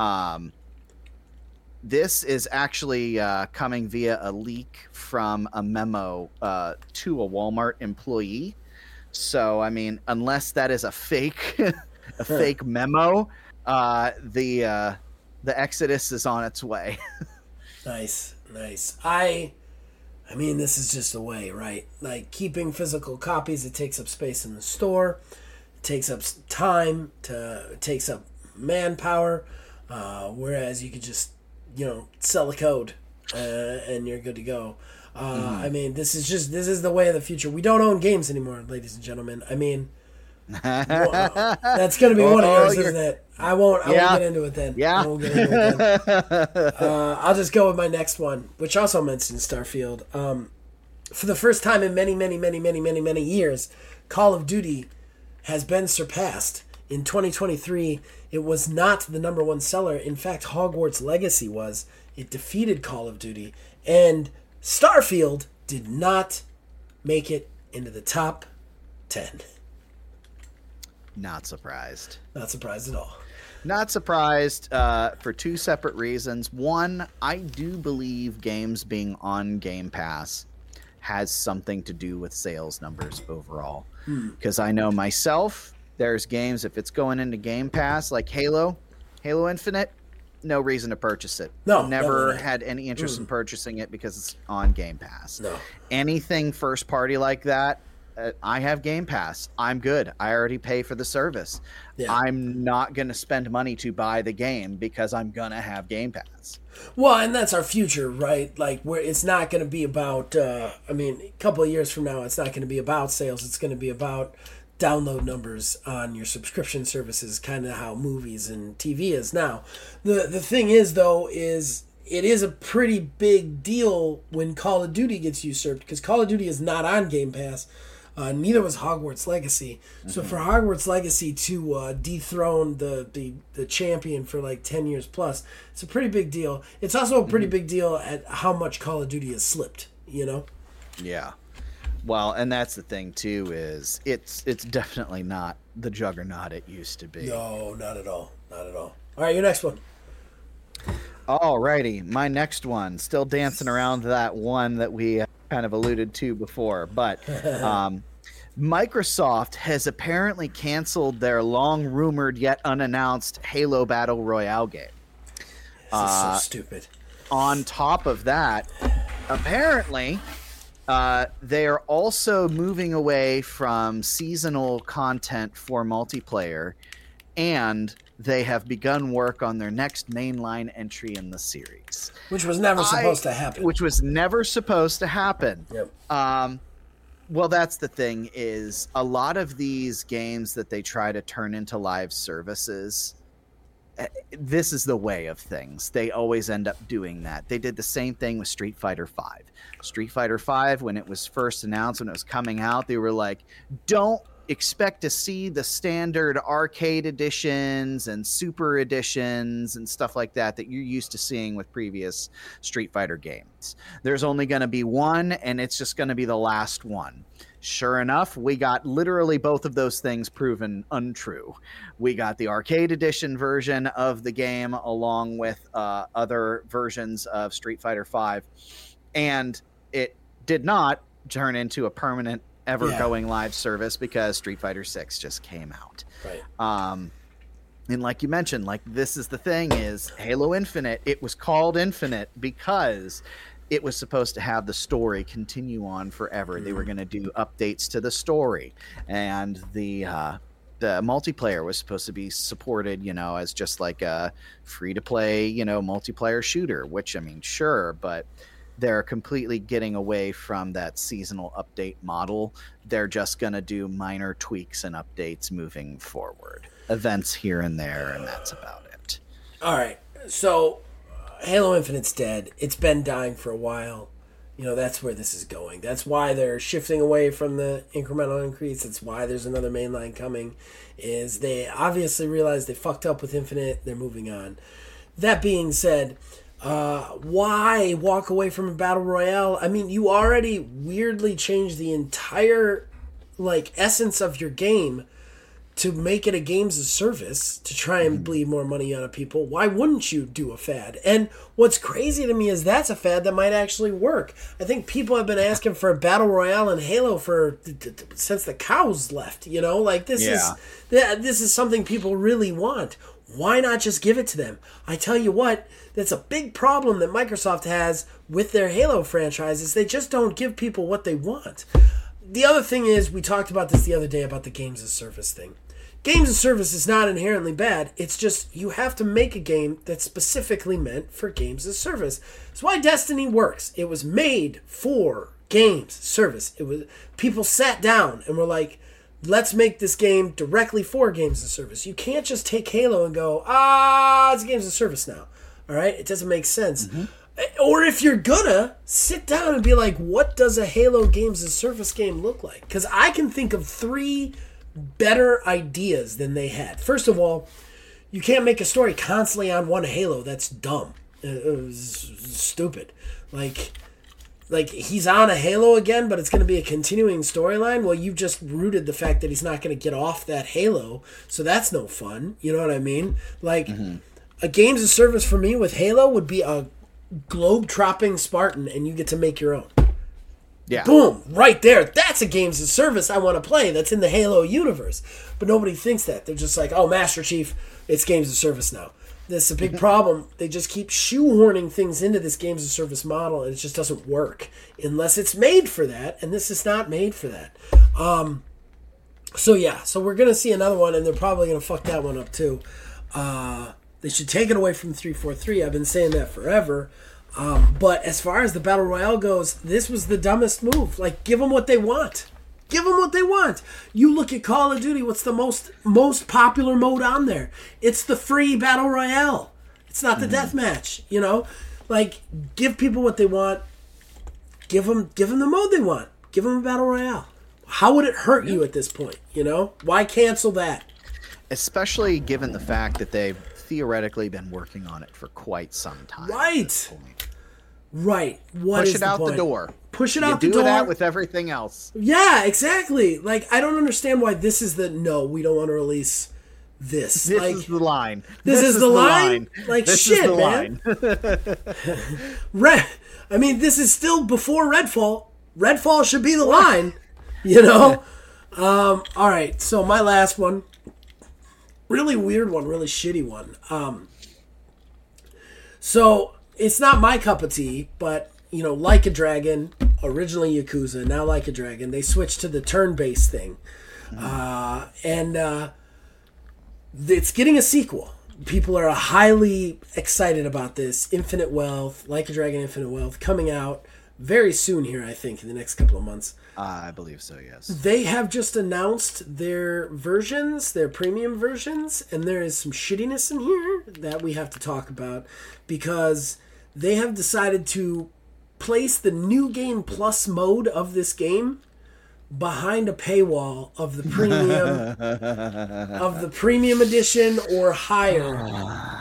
Um, this is actually uh, coming via a leak from a memo uh, to a Walmart employee. So, I mean, unless that is a fake, <laughs> a fake memo, uh, the uh, the exodus is on its way. <laughs> Nice, nice. I, I mean, this is just a way, right? Like keeping physical copies, it takes up space in the store, it takes up time, to it takes up manpower. Uh, whereas you could just, you know, sell a code, uh, and you're good to go. Uh, I mean, this is just this is the way of the future. We don't own games anymore, ladies and gentlemen. I mean, well, <laughs> that's gonna be one of Oh, yours, isn't it? I won't. I Yeah. won't get into it then. Yeah. I won't get into it then. <laughs> Uh, I'll just go with my next one, which also mentions Starfield. Um, for the first time in many, many, many, many, many, many years, Call of Duty has been surpassed. In 2023, it was not the number one seller. In fact, Hogwarts Legacy was. It defeated Call of Duty. And Starfield did not make it into the top 10. Not surprised. Not surprised at all. Not surprised uh, for two separate reasons. One, I do believe games being on Game Pass has something to do with sales numbers overall. Because I know myself, there's games, if it's going into Game Pass, like Halo, Halo Infinite, no reason to purchase it. No, Never had any interest in purchasing it because it's on Game Pass. No. Anything first party like that, uh, I have Game Pass. I'm good. I already pay for the service. Yeah. I'm not going to spend money to buy the game because I'm going to have Game Pass. Well, and that's our future, right? Like, where it's not going to be about. Uh, I mean, a couple of years from now, it's not going to be about sales. It's going to be about download numbers on your subscription services, kind of how movies and TV is now. the The thing is, though, is it is a pretty big deal when Call of Duty gets usurped because Call of Duty is not on Game Pass. Uh, neither was Hogwarts Legacy. So for Hogwarts Legacy to uh, dethrone the, the the champion for like ten years plus, it's a pretty big deal. It's also a pretty big deal at how much Call of Duty has slipped. You know. Yeah. Well, and that's the thing too is it's it's definitely not the juggernaut it used to be. No, not at all. Not at all. All right, your next one. Alrighty, my next one, still dancing around that one that we kind of alluded to before, but <laughs> um, Microsoft has apparently canceled their long rumored yet unannounced Halo Battle Royale game. This Uh, is so stupid. On top of that, apparently, Uh, they are also moving away from seasonal content for multiplayer, and they have begun work on their next mainline entry in the series, which was never I- supposed to happen. which was never supposed to happen. Yep. Um, well, that's the thing is a lot of these games that they try to turn into live services. Eh, This is the way of things. They always end up doing that. They did the same thing with Street Fighter Five. Street Fighter Five, when it was first announced, when it was coming out, they were like, "Don't expect to see the standard arcade editions and super editions and stuff like that that you're used to seeing with previous Street Fighter games. There's only going to be one, and it's just going to be the last one. Sure enough, we got literally both of those things proven untrue. We got the arcade edition version of the game along with uh, other versions of Street Fighter V, and it did not turn into a permanent, ever going live service because Street Fighter 6 just came out. Right. Um, and like you mentioned, like this is the thing is Halo Infinite. It was called Infinite because it was supposed to have the story continue on forever. They were going to do updates to the story, and the uh, the multiplayer was supposed to be supported, you know, as just like a free to play, you know, multiplayer shooter. Which I mean, sure, but they're completely getting away from that seasonal update model. They're just going to do minor tweaks and updates moving forward, events here and there, and that's about it. All right. So Halo Infinite's dead. It's been dying for a while. You know, that's where this is going. That's why they're shifting away from the incremental increase. That's why there's another mainline coming. Is they obviously realize they fucked up with Infinite. They're moving on. That being said, uh, why walk away from a battle royale? I mean, you already weirdly changed the entire like essence of your game to make it a games of service to try and mm-hmm. bleed more money out of people, why wouldn't you do a fad? And what's crazy to me is that's a fad that might actually work. I think people have been asking for a battle royale in Halo for since the cows left. You know, like this Yeah. is th- this is something people really want. Why not just give it to them? I tell you what, that's a big problem that Microsoft has with their Halo franchises. They just don't give people what they want the other thing is we talked about this the other day about the games of service thing games of service is not inherently bad. It's just you have to make a game that's specifically meant for games of service. It's why destiny works. It was made for games service. It was people sat down and were like let's make this game directly for games of service. You can't just take halo and go ah it's games of service now. All right? It doesn't make sense. Or if you're gonna sit down and be like what does a halo games of service game look like? Because i can think of three better ideas than they had. First of all you can't make a story constantly on one halo. That's dumb. Uh, it was stupid. Like like he's on a halo again but it's going to be a continuing storyline? Well you've just rooted the fact that he's not going to get off that halo so that's no fun. You know what i mean? Like a games of service for me with halo would be a globe tropping spartan and you get to make your own Yeah. boom right there. That's a games of service i want to play that's in the halo universe. But nobody thinks that. They're just like oh master chief it's games of service now. That's a big problem. They just keep shoehorning things into this games of service model and it just doesn't work unless it's made for that and this is not made for that. Um so yeah. So we're gonna see another one and they're probably gonna fuck that one up too. Uh they should take it away from 343 i've been saying that forever um, but as far as the battle royale goes, this was the dumbest move. Like, give them what they want. Give them what they want. You look at Call of Duty. What's the most most popular mode on there? It's the free battle royale. It's not the death match. You know, like give people what they want. Give them give them the mode they want. Give them a battle royale. How would it hurt you at this point? You know, why cancel that? Especially given the fact that they've theoretically been working on it for quite some time. Right. Right. What Push is it the out the point? door. Push it You out the door. Do that with everything else. Yeah, exactly. Like I don't understand why this is the no. We don't want to release this. This like is the line. This is the line? Like, this shit, is the man. line. <laughs> Red. I mean, this is still before Redfall. Redfall should be the line. You know. <laughs> Um. All right. So my last one. Really weird one. Really shitty one. Um. So it's not my cup of tea, but you know, like a dragon. originally Yakuza, now Like a Dragon. They switched to the turn-based thing, uh, and uh, it's getting a sequel. People are highly excited about this. Infinite Wealth, Like a Dragon, Infinite Wealth, coming out very soon here. I think in the next couple of months. Uh, I believe so. Yes. They have just announced their versions, their premium versions, and there is some shittiness in here that we have to talk about because they have decided to place the new game plus mode of this game behind a paywall of the premium <laughs> of the premium edition or higher.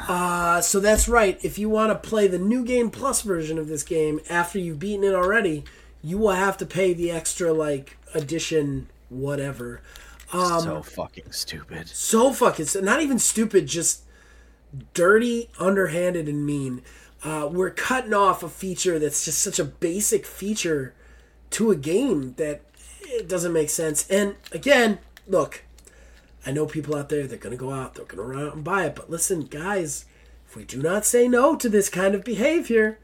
Uh, so that's right. If you want to play the new game plus version of this game after you've beaten it already, you will have to pay the extra like edition whatever. Um, so fucking stupid. so fucking not even stupid, just dirty, underhanded, and mean. Uh, we're cutting off a feature that's just such a basic feature to a game that it doesn't make sense. And again, look, I know people out there they're gonna go out, they're gonna run out and buy it. But listen, guys, if we do not say no to this kind of behavior,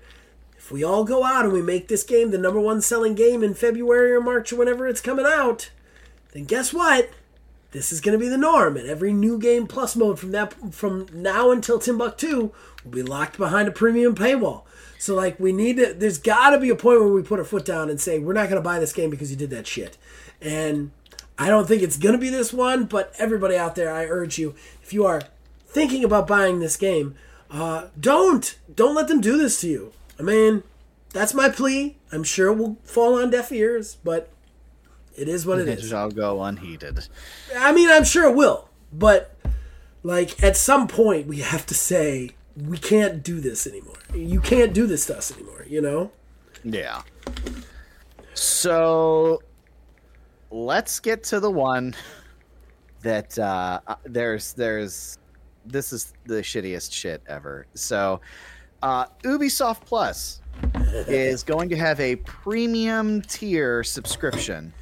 if we all go out and we make this game the number one selling game in February or March or whenever it's coming out, then guess what? This is going to be the norm, and every new game plus mode from that from now until Timbuktu will be locked behind a premium paywall. So, like, we need to. There's got to be a point where we put our foot down and say we're not going to buy this game because you did that shit. And I don't think it's going to be this one, but everybody out there, I urge you, if you are thinking about buying this game, uh, don't don't let them do this to you. I mean, that's my plea. I'm sure it will fall on deaf ears, but it is what it It is. It shall go unheeded. I mean, I'm sure it will, but like at some point we have to say we can't do this anymore. You can't do this to us anymore, you know? Yeah. So let's get to the one that uh, uh, there's there's this is the shittiest shit ever. So uh, Ubisoft Plus <laughs> is going to have a premium tier subscription.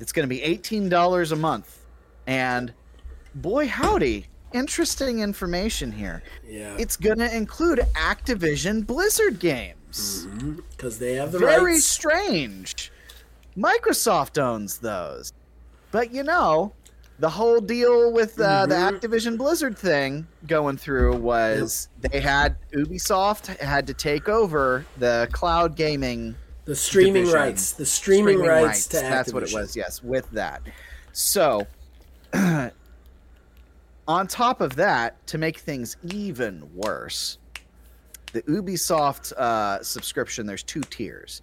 It's going to be eighteen dollars a month, and boy howdy, interesting information here. Yeah. It's going to include Activision Blizzard games. Because they have the Very rights. strange. Microsoft owns those. But you know, the whole deal with uh, the Mhm. Activision Blizzard thing going through was they had Ubisoft had to take over the cloud gaming The streaming division. rights. The streaming, rights, to That's what it was. Yes, with that. So, <clears throat> on top of that, to make things even worse, the Ubisoft uh, subscription. There's two tiers.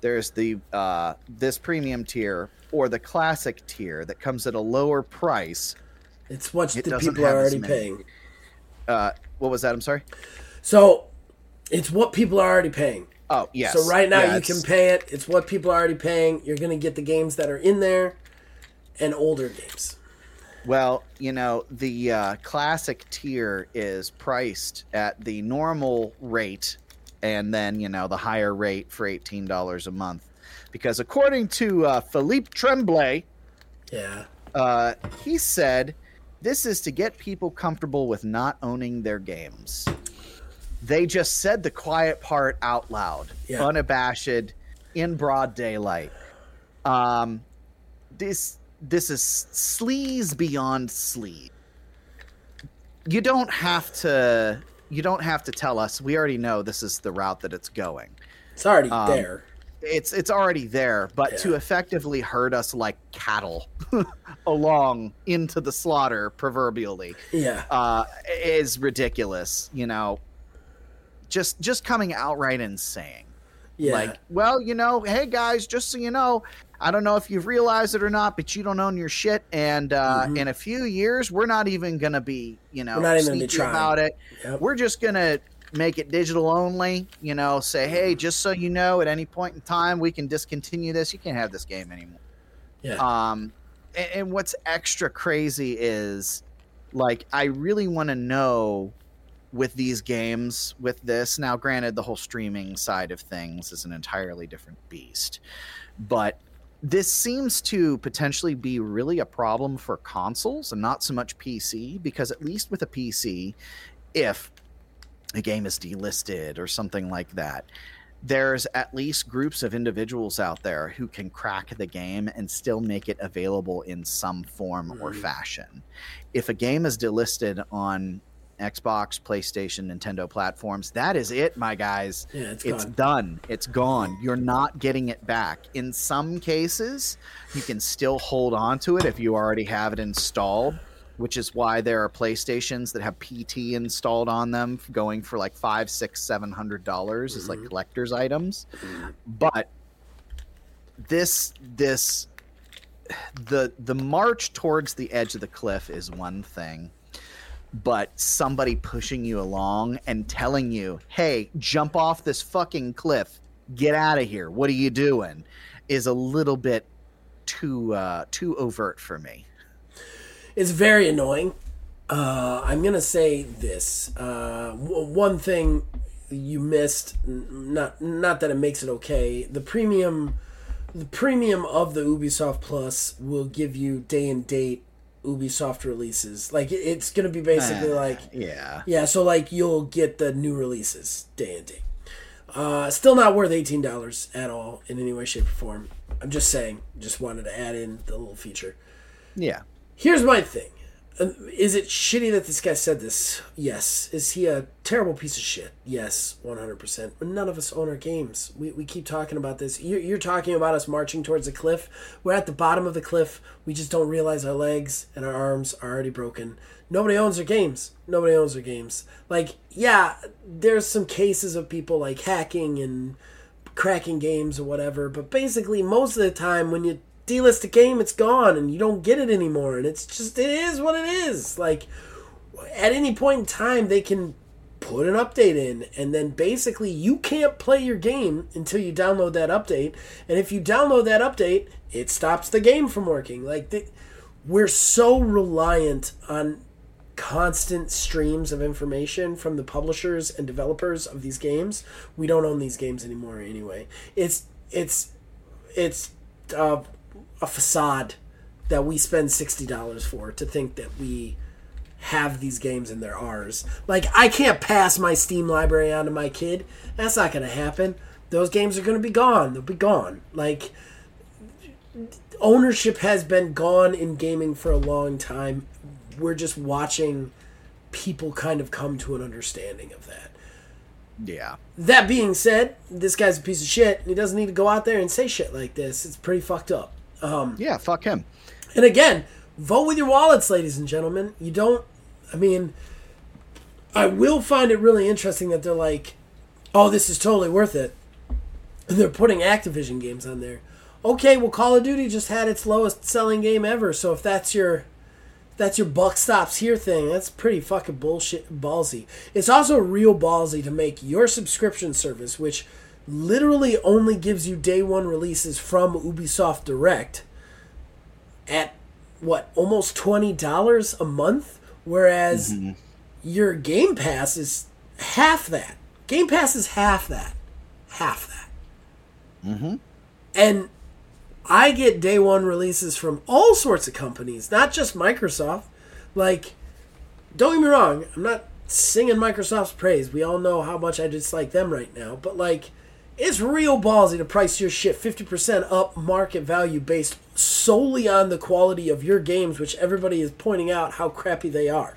There's the uh, this premium tier or the classic tier that comes at a lower price. It's what It the people are already paying. Uh, what was that? I'm sorry. So it's what people are already paying. Oh yes. So right now Yeah, you can pay it. It's what people are already paying. You're going to get the games that are in there and older games. Well, you know, the uh, classic tier is priced at the normal rate and then, you know, the higher rate for $18 a month. Because according to uh, Philippe Tremblay, Yeah. uh, he said this is to get people comfortable with not owning their games. They just said the quiet part out loud, Yeah. unabashed, in broad daylight. Um, this this is sleaze beyond sleaze. You don't have to. You don't have to tell us. We already know this is the route that it's going It's already Um, there. it's it's already there but to effectively herd us like cattle <laughs> along into the slaughter proverbially Yeah. uh is ridiculous you know just just coming outright and saying Yeah. like well you know hey guys just so you know i don't know if you've realized it or not but you don't own your shit and uh Mhm. in a few years we're not even gonna be you know We're not even gonna be sneaky about it Yep. we're just gonna make it digital only you know say hey just so you know at any point in time we can discontinue this you can't have this game anymore yeah. um and, and what's extra crazy is like i really want to know with these games with this now granted the whole streaming side of things is an entirely different beast but this seems to potentially be really a problem for consoles and not so much pc because at least with a pc if a game is delisted or something like that there's at least groups of individuals out there who can crack the game and still make it available in some form or Mhm. fashion. If a game is delisted on Xbox, PlayStation, Nintendo platforms, that is it, my guys. Yeah, it's done. It's gone. You're not getting it back. In some cases, you can still hold on to it if you already have it installed, which is why there are PlayStations that have PT installed on them, going for like five, six, seven hundred dollars as like mm-hmm. collector's items. Mm-hmm. But this this the the march towards the edge of the cliff is one thing but somebody pushing you along and telling you, "Hey, jump off this fucking cliff. Get out of here. What are you doing?" is a little bit too uh too overt for me. It's very annoying. Uh, I'm gonna say this. Uh, w- one thing you missed, not not that it makes it okay. The premium, the premium of the Ubisoft Plus will give you day and date Ubisoft releases. Like it's gonna be basically Uh, like Yeah. yeah, so like you'll get the new releases day and date. Uh, still not worth eighteen dollars at all in any way, shape, or form. I'm just saying. Just wanted to add in the little feature. Yeah. Here's my thing. Is it shitty that this guy said this? Yes. Is he a terrible piece of shit? Yes, 100%. But none of us own our games. We, we keep talking about this. You're, you're talking about us marching towards a cliff. We're at the bottom of the cliff. We just don't realize our legs and our arms are already broken. Nobody owns their games. Nobody owns their games. Like, yeah, there's some cases of people like hacking and cracking games or whatever, but basically, most of the time when you delist a game, it's gone and you don't get it anymore. And it's just, it is what it is. Like, at any point in time, they can put an update in, and then basically, you can't play your game until you download that update. And if you download that update, it stops the game from working. Like, the, we're so reliant on constant streams of information from the publishers and developers of these games. We don't own these games anymore anyway. It's it's it's uh, a facade that we spend sixty dollars for to think that we have these games and they're ours. Like I can't pass my Steam library on to my kid. That's not going to happen. Those games are going to be gone. They'll be gone. Like ownership has been gone in gaming for a long time. We're just watching people kind of come to an understanding of that. Yeah. That being said, this guy's a piece of shit. He doesn't need to go out there and say shit like this. It's pretty fucked up. Um, Yeah, fuck him. and again, vote with your wallets, ladies and gentlemen. You don't. I mean, I will find it really interesting that they're like, "Oh, this is totally worth it," and they're putting Activision games on there. Okay, well, Call of Duty just had its lowest selling game ever. So if that's your that's your buck stops here thing, that's pretty fucking bullshit ballsy. It's also real ballsy to make your subscription service, which literally only gives you day one releases from Ubisoft Direct, at what almost twenty dollars a month, whereas your Game Pass is half that. Game Pass is half that, half that. Mm-hmm. And I get day one releases from all sorts of companies, not just Microsoft. Like, don't get me wrong, I'm not singing Microsoft's praise. We all know how much I dislike them right now. But, like, it's real ballsy to price your shit 50% up market value based solely on the quality of your games, which everybody is pointing out how crappy they are.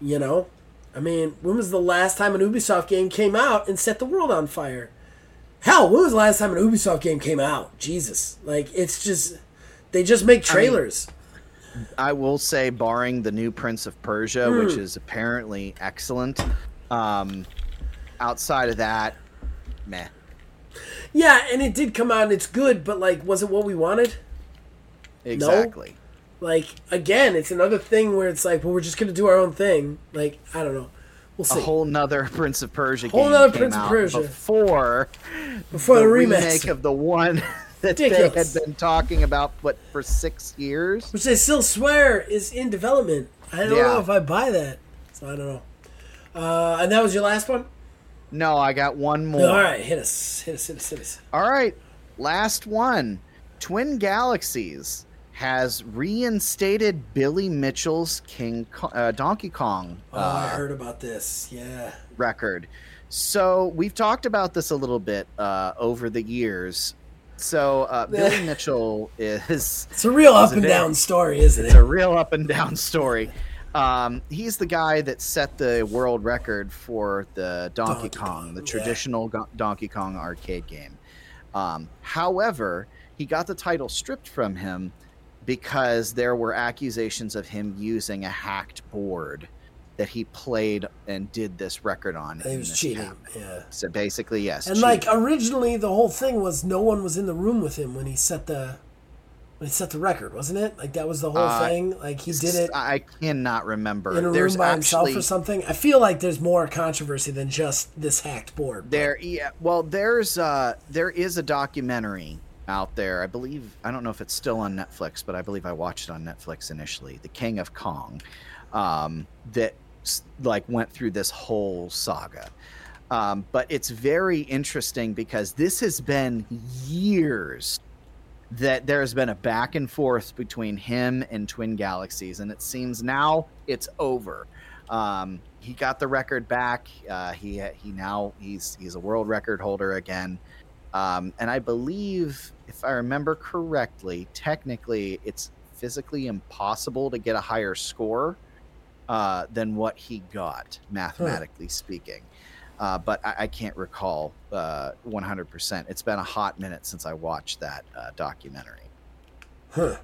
You know? I mean, when was the last time an Ubisoft game came out and set the world on fire? Hell, when was the last time an Ubisoft game came out? Jesus. Like, it's just. They just make trailers. I will say, barring the new Prince of Persia, which is apparently excellent, um, outside of that, meh. yeah, and it did come out and it's good, but, like, was it what we wanted? Exactly. Like, again, it's another thing where it's like, well, we're just going to do our own thing. Like, I don't know. We'll see. A whole nother <laughs> Prince of Persia Whole game nother Prince of Persia. before Before the, the remake. of the one <laughs> that they had been talking about, what, for six years? Which they still swear is in development. I don't Yeah. know if I buy that. So I don't know. Uh, and that was your last one? No, I got one more. All right, hit us. Hit us, hit us, hit us. All right, last one. Twin Galaxies has reinstated Billy Mitchell's King uh, Donkey Kong Oh, I uh, heard about this. Yeah. record. So we've talked about this a little bit uh, over the years. So uh, <laughs> Billy Mitchell is It's a real up and very- down story, isn't it? it's a real up and down story. Um, he's the guy that set the world record for the Donkey, Donkey Kong, Kong, the yeah. traditional Go- Donkey Kong arcade game. Um, however, he got the title stripped from him because there were accusations of him using a hacked board that he played and did this record on. He was cheating. town. Yeah. So basically, yes. And like originally, the whole thing was no one was in the room with him when he set the when he set the record, wasn't it? Like that was the whole Uh, thing. Like he did it I cannot remember. in a room by actually, himself or something. I feel like there's more controversy than just this hacked board. There, yeah. Well, there's uh, there is a documentary out there. I believe I don't know if it's still on Netflix, but I believe I watched it on Netflix initially. The King of Kong, um, that like went through this whole saga. Um, but it's very interesting because this has been years that there's been a back and forth between him and Twin Galaxies, and it seems now it's over. Um, he got the record back. Uh, he he now he's he's a world record holder again, um, and I believe if I remember correctly, technically it's physically impossible to get a higher score uh, than what he got, mathematically speaking. Uh, but I, I can't recall uh, 100%. It's been a hot minute since I watched that uh, documentary. Huh.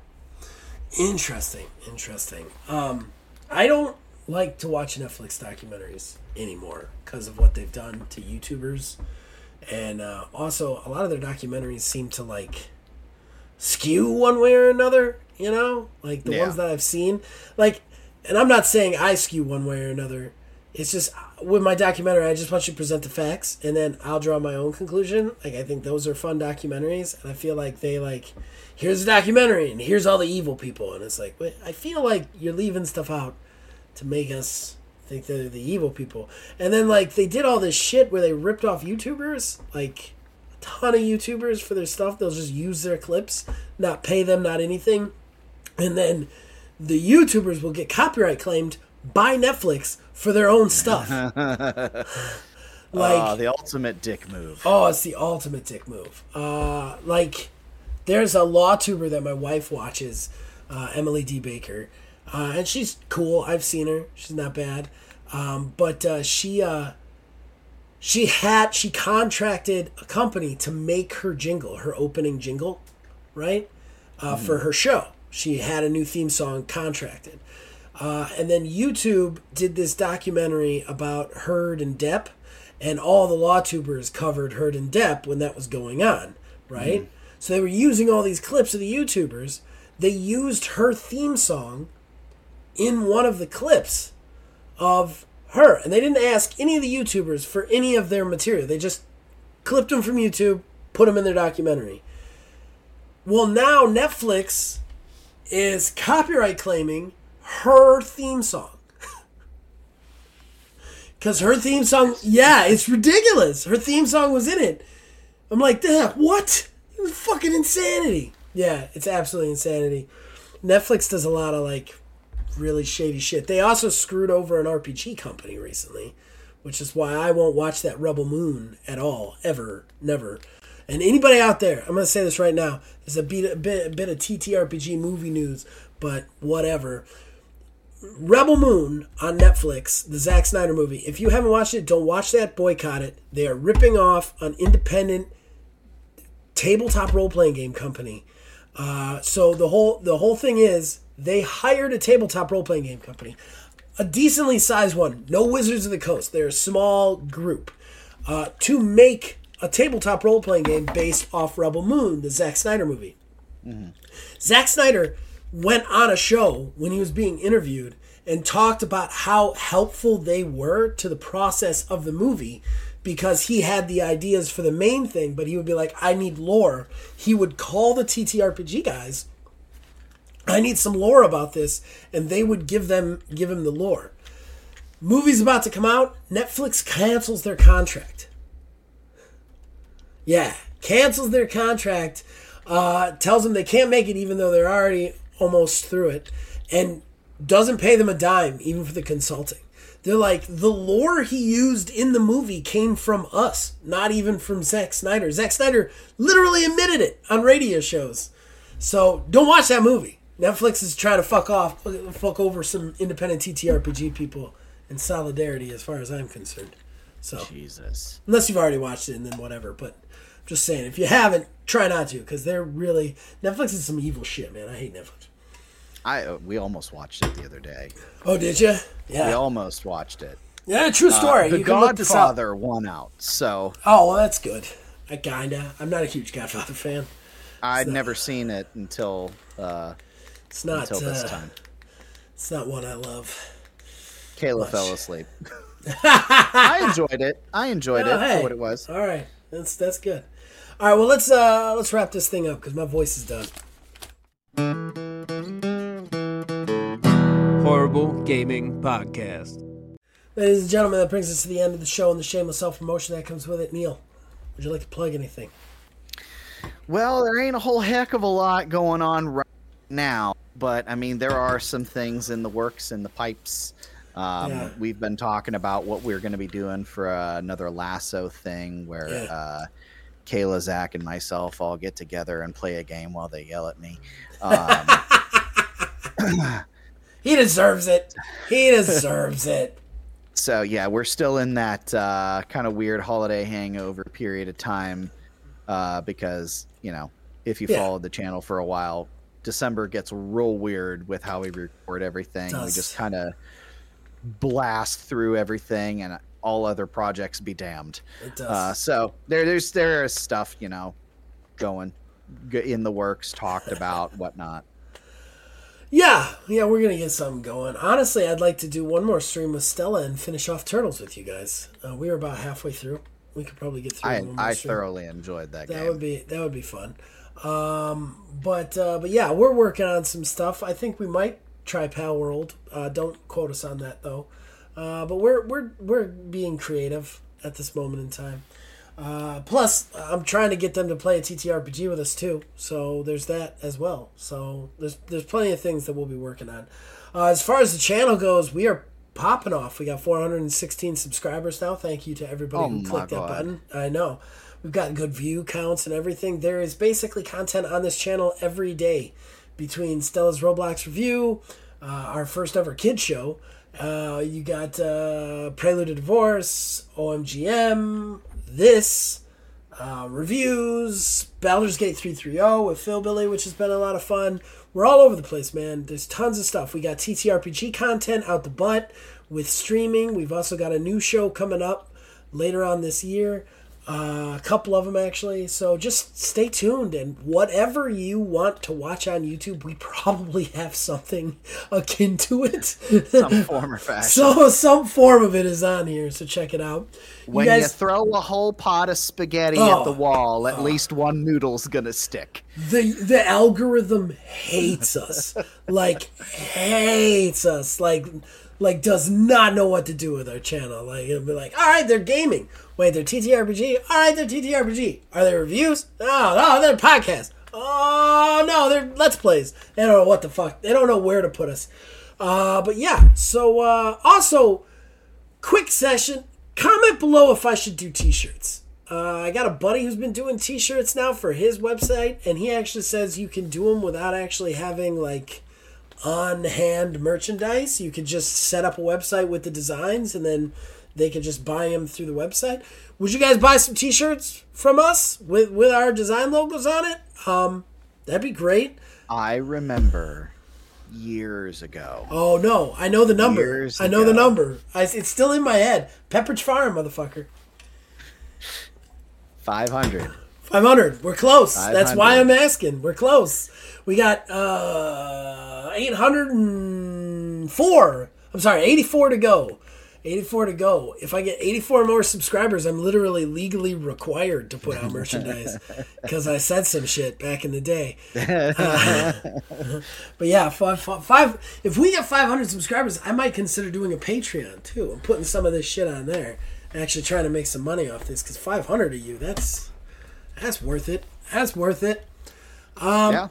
Interesting. Interesting. Um, I don't like to watch Netflix documentaries anymore because of what they've done to YouTubers, and uh, also a lot of their documentaries seem to like skew one way or another. You know, like the Yeah. ones that I've seen, like, and I'm not saying I skew one way or another. It's just with my documentary, I just want you to present the facts, and then I'll draw my own conclusion. Like I think those are fun documentaries, and I feel like they like, here's a documentary, and here's all the evil people, and it's like, wait, I feel like you're leaving stuff out to make us think they're the evil people, and then like they did all this shit where they ripped off YouTubers, like a ton of YouTubers for their stuff. They'll just use their clips, not pay them, not anything, and then the YouTubers will get copyright claimed by Netflix for their own stuff. <laughs> <laughs> like, Uh, the ultimate dick move. oh, it's the ultimate dick move. Uh, like, there's a law tuber that my wife watches, uh, Emily D. Baker, uh, and she's cool. I've seen her. She's not bad. Um, but uh, she uh, she had she contracted a company to make her jingle, her opening jingle, right, uh, for her show. She had a new theme song contracted. Uh, and then YouTube did this documentary about Heard and Depp, and all the law tubers covered Heard and Depp when that was going on, right? So they were using all these clips of the YouTubers. They used her theme song in one of the clips of her, and they didn't ask any of the YouTubers for any of their material. They just clipped them from YouTube, put them in their documentary. Well, now Netflix is copyright claiming her theme song. <laughs> Because her theme song, yeah, it's ridiculous. Her theme song was in it. I'm like, "Duh, what? It was fucking insanity. Yeah, it's absolutely insanity. Netflix does a lot of like really shady shit. They also screwed over an RPG company recently, which is why I won't watch that Rebel Moon at all, ever, never. And anybody out there, I'm gonna say this right now. There's a bit, a bit, a bit of TTRPG movie news, but whatever. Rebel Moon on Netflix, the Zack Snyder movie. If you haven't watched it, don't watch that. Boycott it. They are ripping off an independent tabletop role playing game company. Uh, so the whole the whole thing is they hired a tabletop role playing game company, a decently sized one. No Wizards of the Coast. They're a small group uh, to make a tabletop role playing game based off Rebel Moon, the Zack Snyder movie. Zack Snyder went on a show when he was being interviewed and talked about how helpful they were to the process of the movie because he had the ideas for the main thing, but he would be like, I need lore. He would call the TTRPG guys, I need some lore about this, and they would give them give him the lore. Movie's about to come out, Netflix cancels their contract. Yeah, cancels their contract, uh, tells them they can't make it even though they're already almost through it, and doesn't pay them a dime even for the consulting. They're like the lore he used in the movie came from us, not even from Zack Snyder. Zack Snyder literally admitted it on radio shows. So don't watch that movie. Netflix is trying to fuck off, fuck over some independent TTRPG people in solidarity, as far as I'm concerned. So Jesus. unless you've already watched it, and then whatever. But I'm just saying, if you haven't, try not to, because they're really Netflix is some evil shit, man. I hate Netflix. I uh, we almost watched it the other day. Oh, did you? Yeah, we almost watched it. yeah. True story. the you can look this up. Godfather won out, so Oh, well, that's good. I kinda. I'm not a huge Godfather fan. I'd never seen it until uh, It's not. until this uh, time. It's not one I love. Kayla much. fell asleep. <laughs> I enjoyed it. I enjoyed Oh, it hey. for what it was. All right, that's that's good. All right, well let's uh let's wrap this thing up because my voice is done. Horrible Gaming Podcast. Ladies and gentlemen, that brings us to the end of the show and the shameless self promotion that comes with it. Neil, would you like to plug anything? Well, there ain't a whole heck of a lot going on right now, but I mean, there are some things in the works in the pipes. Um, Yeah. We've been talking about what we're going to be doing for uh, another lasso thing where Yeah. uh, Kayla, Zach, and myself all get together and play a game while they yell at me. Um, <laughs> <clears throat> He deserves it. He <laughs> deserves it. so yeah, we're still in that uh, kind of weird holiday hangover period of time uh, because you know if you Yeah. followed the channel for a while, December gets real weird with how we record everything. We just kind of blast through everything, and all other projects be damned. It does. Uh, so there, there's there is stuff you know going in the works, talked about, whatnot. Yeah, yeah, we're gonna get something going. Honestly, I'd like to do one more stream with Stella and finish off Turtles with you guys. Uh, we are about halfway through. We could probably get through. I one more I stream. thoroughly enjoyed that, That game. would be that would be fun. Um, but uh, but yeah, we're working on some stuff. I think we might try Palworld. Uh, don't quote us on that though. Uh, but we're we're we're being creative at this moment in time. Uh, plus, I'm trying to get them to play a TTRPG with us too. So there's that as well. So there's there's plenty of things that we'll be working on. Uh, as far as the channel goes, we are popping off. We got 416 subscribers now. Thank you to everybody Oh who clicked that button. I know. We've got good view counts and everything. There is basically content on this channel every day between Stella's Roblox review, uh, our first ever kid show. Uh, you got uh, Prelude to Divorce, OMGM, this, uh, reviews, Baldur's Gate 330 with Phil Billy, which has been a lot of fun. We're all over the place, man. There's tons of stuff. We got TTRPG content out the butt with streaming. We've also got a new show coming up later on this year. Uh, a couple of them actually. So just stay tuned and whatever you want to watch on YouTube, we <laughs> probably have something akin to it. Some form or fashion. so some form of it is on here, so check it out. when you you guys, throw a whole pot of spaghetti Oh. at the wall, at least one noodle's gonna stick. the the algorithm hates us, like hates us, like like does not know what to do with our channel. Like it'll be like, all right, they're gaming. Wait, they're TTRPG. All right, they're TTRPG. Are they reviews? No, no, they're podcasts. Oh no, they're let's plays. They don't know what the fuck. They don't know where to put us. Uh, but yeah. So uh, also, quick session. Comment below if I should do T-shirts. Uh, I got a buddy who's been doing T-shirts now for his website, and he actually says you can do them without actually having like on-hand merchandise. You could just set up a website with the designs, and then they could just buy them through the website. Would you guys buy some T-shirts from us with with our design logos on it? Um, that'd be great. I remember years ago. Oh no, I know the number. Years I know the number. I, it's still in my head. Pepperidge Farm, motherfucker. 500. 500. We're close. That's why I'm asking. We're close. We got uh 804. I'm sorry, 84 to go. 84 to go. If I get 84 more subscribers, I'm literally legally required to put out merchandise <laughs> because I said some shit back in the day. <laughs> Uh, <laughs> but yeah, five, five. If we get 500 subscribers, I might consider doing a Patreon too I'm putting some of this shit on there. Actually, trying to make some money off this because 500 of you, that's that's worth it. That's worth it. Um, yeah.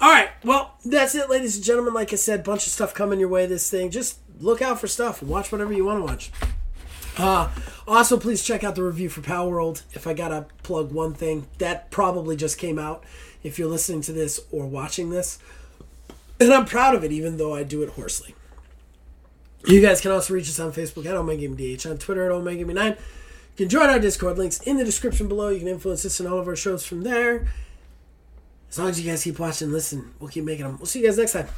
All right. Well, that's it, ladies and gentlemen. Like I said, bunch of stuff coming your way. This thing, just look out for stuff watch whatever you want to watch. Uh, also, please check out the review for Palworld. If I gotta plug one thing, that probably just came out. If you're listening to this or watching this, and I'm proud of it, even though I do it hoarsely. You guys can also reach us on Facebook at OmegaMDH, on Twitter at OmegaMe9. You can join our Discord links in the description below. You can influence us in all of our shows from there. As long as you guys keep watching, listen, we'll keep making them. We'll see you guys next time.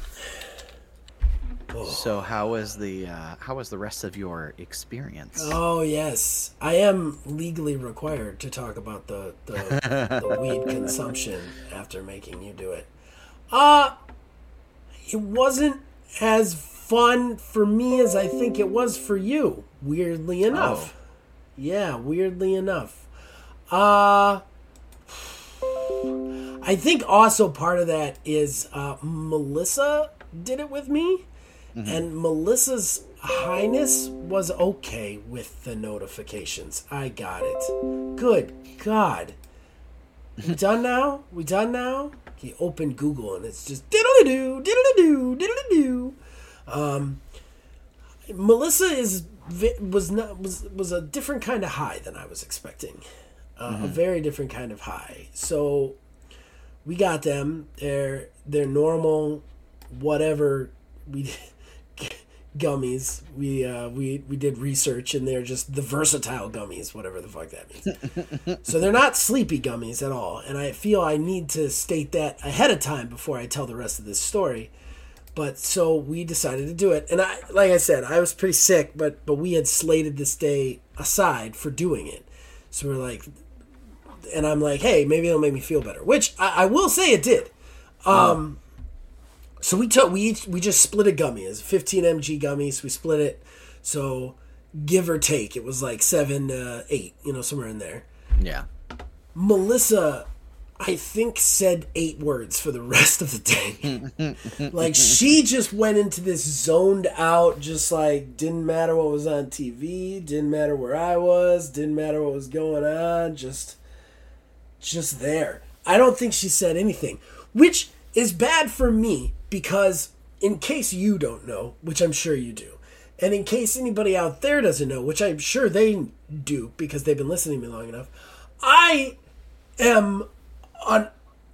So how was the uh, how was the rest of your experience? Oh yes, I am legally required to talk about the the, the <laughs> weed consumption after making you do it. Uh it wasn't as fun for me as I think it was for you. Weirdly enough, yeah, weirdly enough. Uh I think also part of that is uh, Melissa did it with me, and Melissa's highness was okay with the notifications. I got it. Good God. We <laughs> done now? We done now? He opened Google and it's just diddle doo, diddle doo, diddle doo. Um, Melissa is was not was was a different kind of high than I was expecting. Uh, A very different kind of high. So we got them. They're they're normal, whatever. We <laughs> gummies. We uh, we we did research, and they're just the versatile gummies, whatever the fuck that means. <laughs> so they're not sleepy gummies at all. And I feel I need to state that ahead of time before I tell the rest of this story. But so we decided to do it, and I, like I said, I was pretty sick, but but we had slated this day aside for doing it. So we're like, and I'm like, hey, maybe it'll make me feel better. Which I, I will say it did. Um, so we took we each, we just split a gummy. It's 15 mg gummies. We split it. So give or take, it was like seven, uh, eight, you know, somewhere in there. Yeah. Melissa, I think, said eight words for the <laughs> rest of the day. <laughs> like she just went into this zoned out, just like didn't matter what was on TV, didn't matter where I was, didn't matter what was going on, just just there. I don't think she said anything, which is bad for me because in case you don't know, which I'm sure you do, and in case anybody out there doesn't know, which I'm sure they do because they've been listening to me long enough, I am an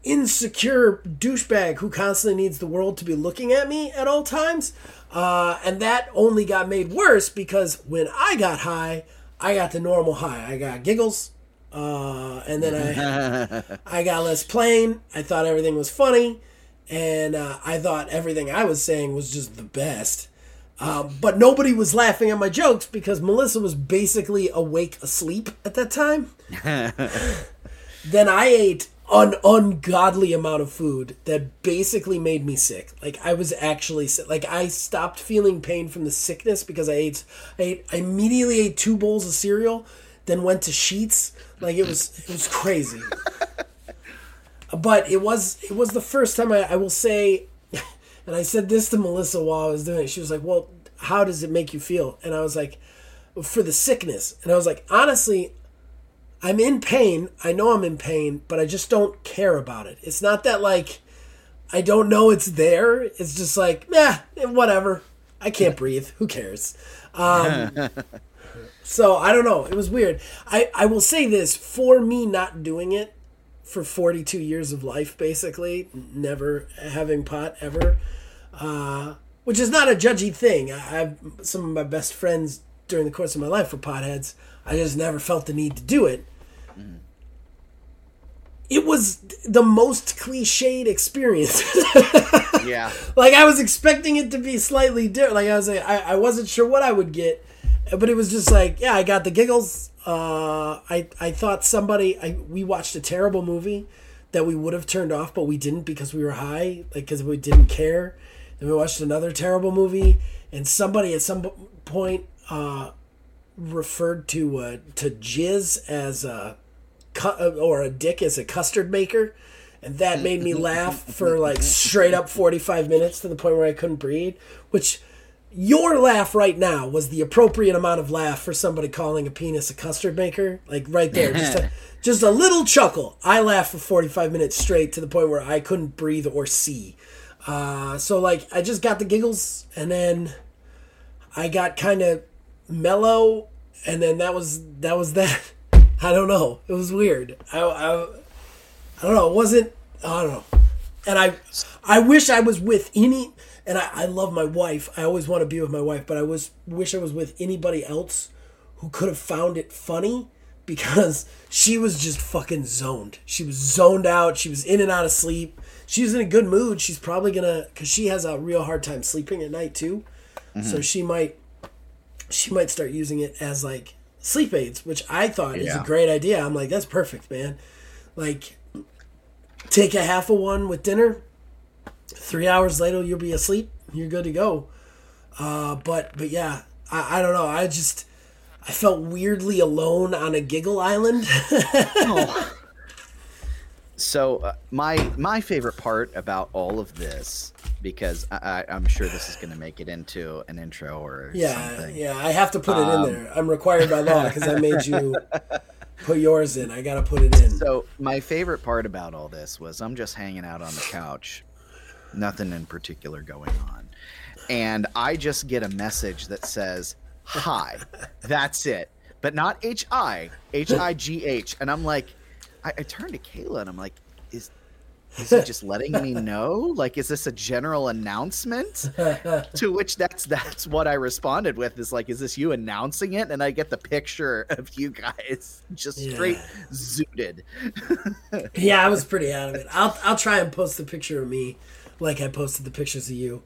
insecure douchebag who constantly needs the world to be looking at me at all times. Uh, and that only got made worse because when I got high, I got the normal high. I got giggles, uh, and then I <laughs> I got less plain. I thought everything was funny, and uh, I thought everything I was saying was just the best. Um, but nobody was laughing at my jokes because Melissa was basically awake asleep at that time. <laughs> then I ate an ungodly amount of food that basically made me sick. Like I was actually sick. Like I stopped feeling pain from the sickness because I ate. I ate. I immediately ate two bowls of cereal, then went to sheets. Like it was. It was crazy. <laughs> but it was. It was the first time I, I will say, <laughs> and I said this to Melissa while I was doing it. She was like, "Well, how does it make you feel?" And I was like, "For the sickness." And I was like, "Honestly, I'm in pain. I know I'm in pain, but I just don't care about it. It's not that like I don't know it's there. It's just like, yeah, whatever. I can't breathe. Who cares? Um, <laughs> so I don't know. It was weird. I, I will say this for me not doing it for 42 years of life, basically, never having pot ever, uh, which is not a judgy thing. I, I've some of my best friends during the course of my life were potheads. I just never felt the need to do it it was the most cliched experience. Yeah. <laughs> like I was expecting it to be slightly different. Like I was like, I, I wasn't sure what I would get, but it was just like, yeah, I got the giggles. Uh, I I thought somebody I we watched a terrible movie that we would have turned off, but we didn't because we were high, like because we didn't care. Then we watched another terrible movie, and somebody at some point uh, referred to uh, to jizz as a cu- or a dick as a custard maker, and that made me laugh for like straight up forty five minutes to the point where I couldn't breathe. Which your laugh right now was the appropriate amount of laugh for somebody calling a penis a custard maker, like right there, just a, <laughs> just a little chuckle. I laughed for forty five minutes straight to the point where I couldn't breathe or see. Uh, so like I just got the giggles, and then I got kind of mellow, and then that was that was that. <laughs> I don't know. It was weird. I, I, I don't know. It wasn't. I don't know. And I, I wish I was with any. And I, I love my wife. I always want to be with my wife, but I was wish I was with anybody else who could have found it funny because she was just fucking zoned. She was zoned out. She was in and out of sleep. She was in a good mood. She's probably gonna because she has a real hard time sleeping at night too. Mm-hmm. So she might she might start using it as like sleep aids, which I thought is a great idea. I'm like, that's perfect, man. Like, take a half of one with dinner. Three hours later, you'll be asleep. You're good to go. Uh, but but yeah, I, I don't know. I just I felt weirdly alone on a giggle island. <laughs> So uh, my my favorite part about all of this, because I, I, I'm sure this is going to make it into an intro or yeah, something. yeah. I have to put it Um, in there. I'm required by law because I made you <laughs> put yours in. I got to put it in. So my favorite part about all this was I'm just hanging out on the couch, nothing in particular going on, and I just get a message that says "Hi," that's it, but not H I H I G H, and I'm like, I, I turn to Kayla and I'm like, is is he just letting me know? Like, is this a general announcement? to which that's that's what I responded with is like, is this you announcing it? And I get the picture of you guys just straight zooted. Yeah, I was pretty out of it. I'll I'll try and post the picture of me, like I posted the pictures of you,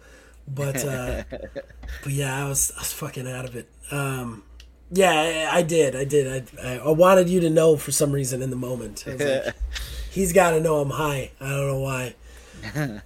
but uh, <laughs> but yeah, I was I was fucking out of it. Um, yeah, I, I did, I did. I, I wanted you to know for some reason in the moment. Like, <laughs> He's got to know I'm high. I don't know why. <laughs>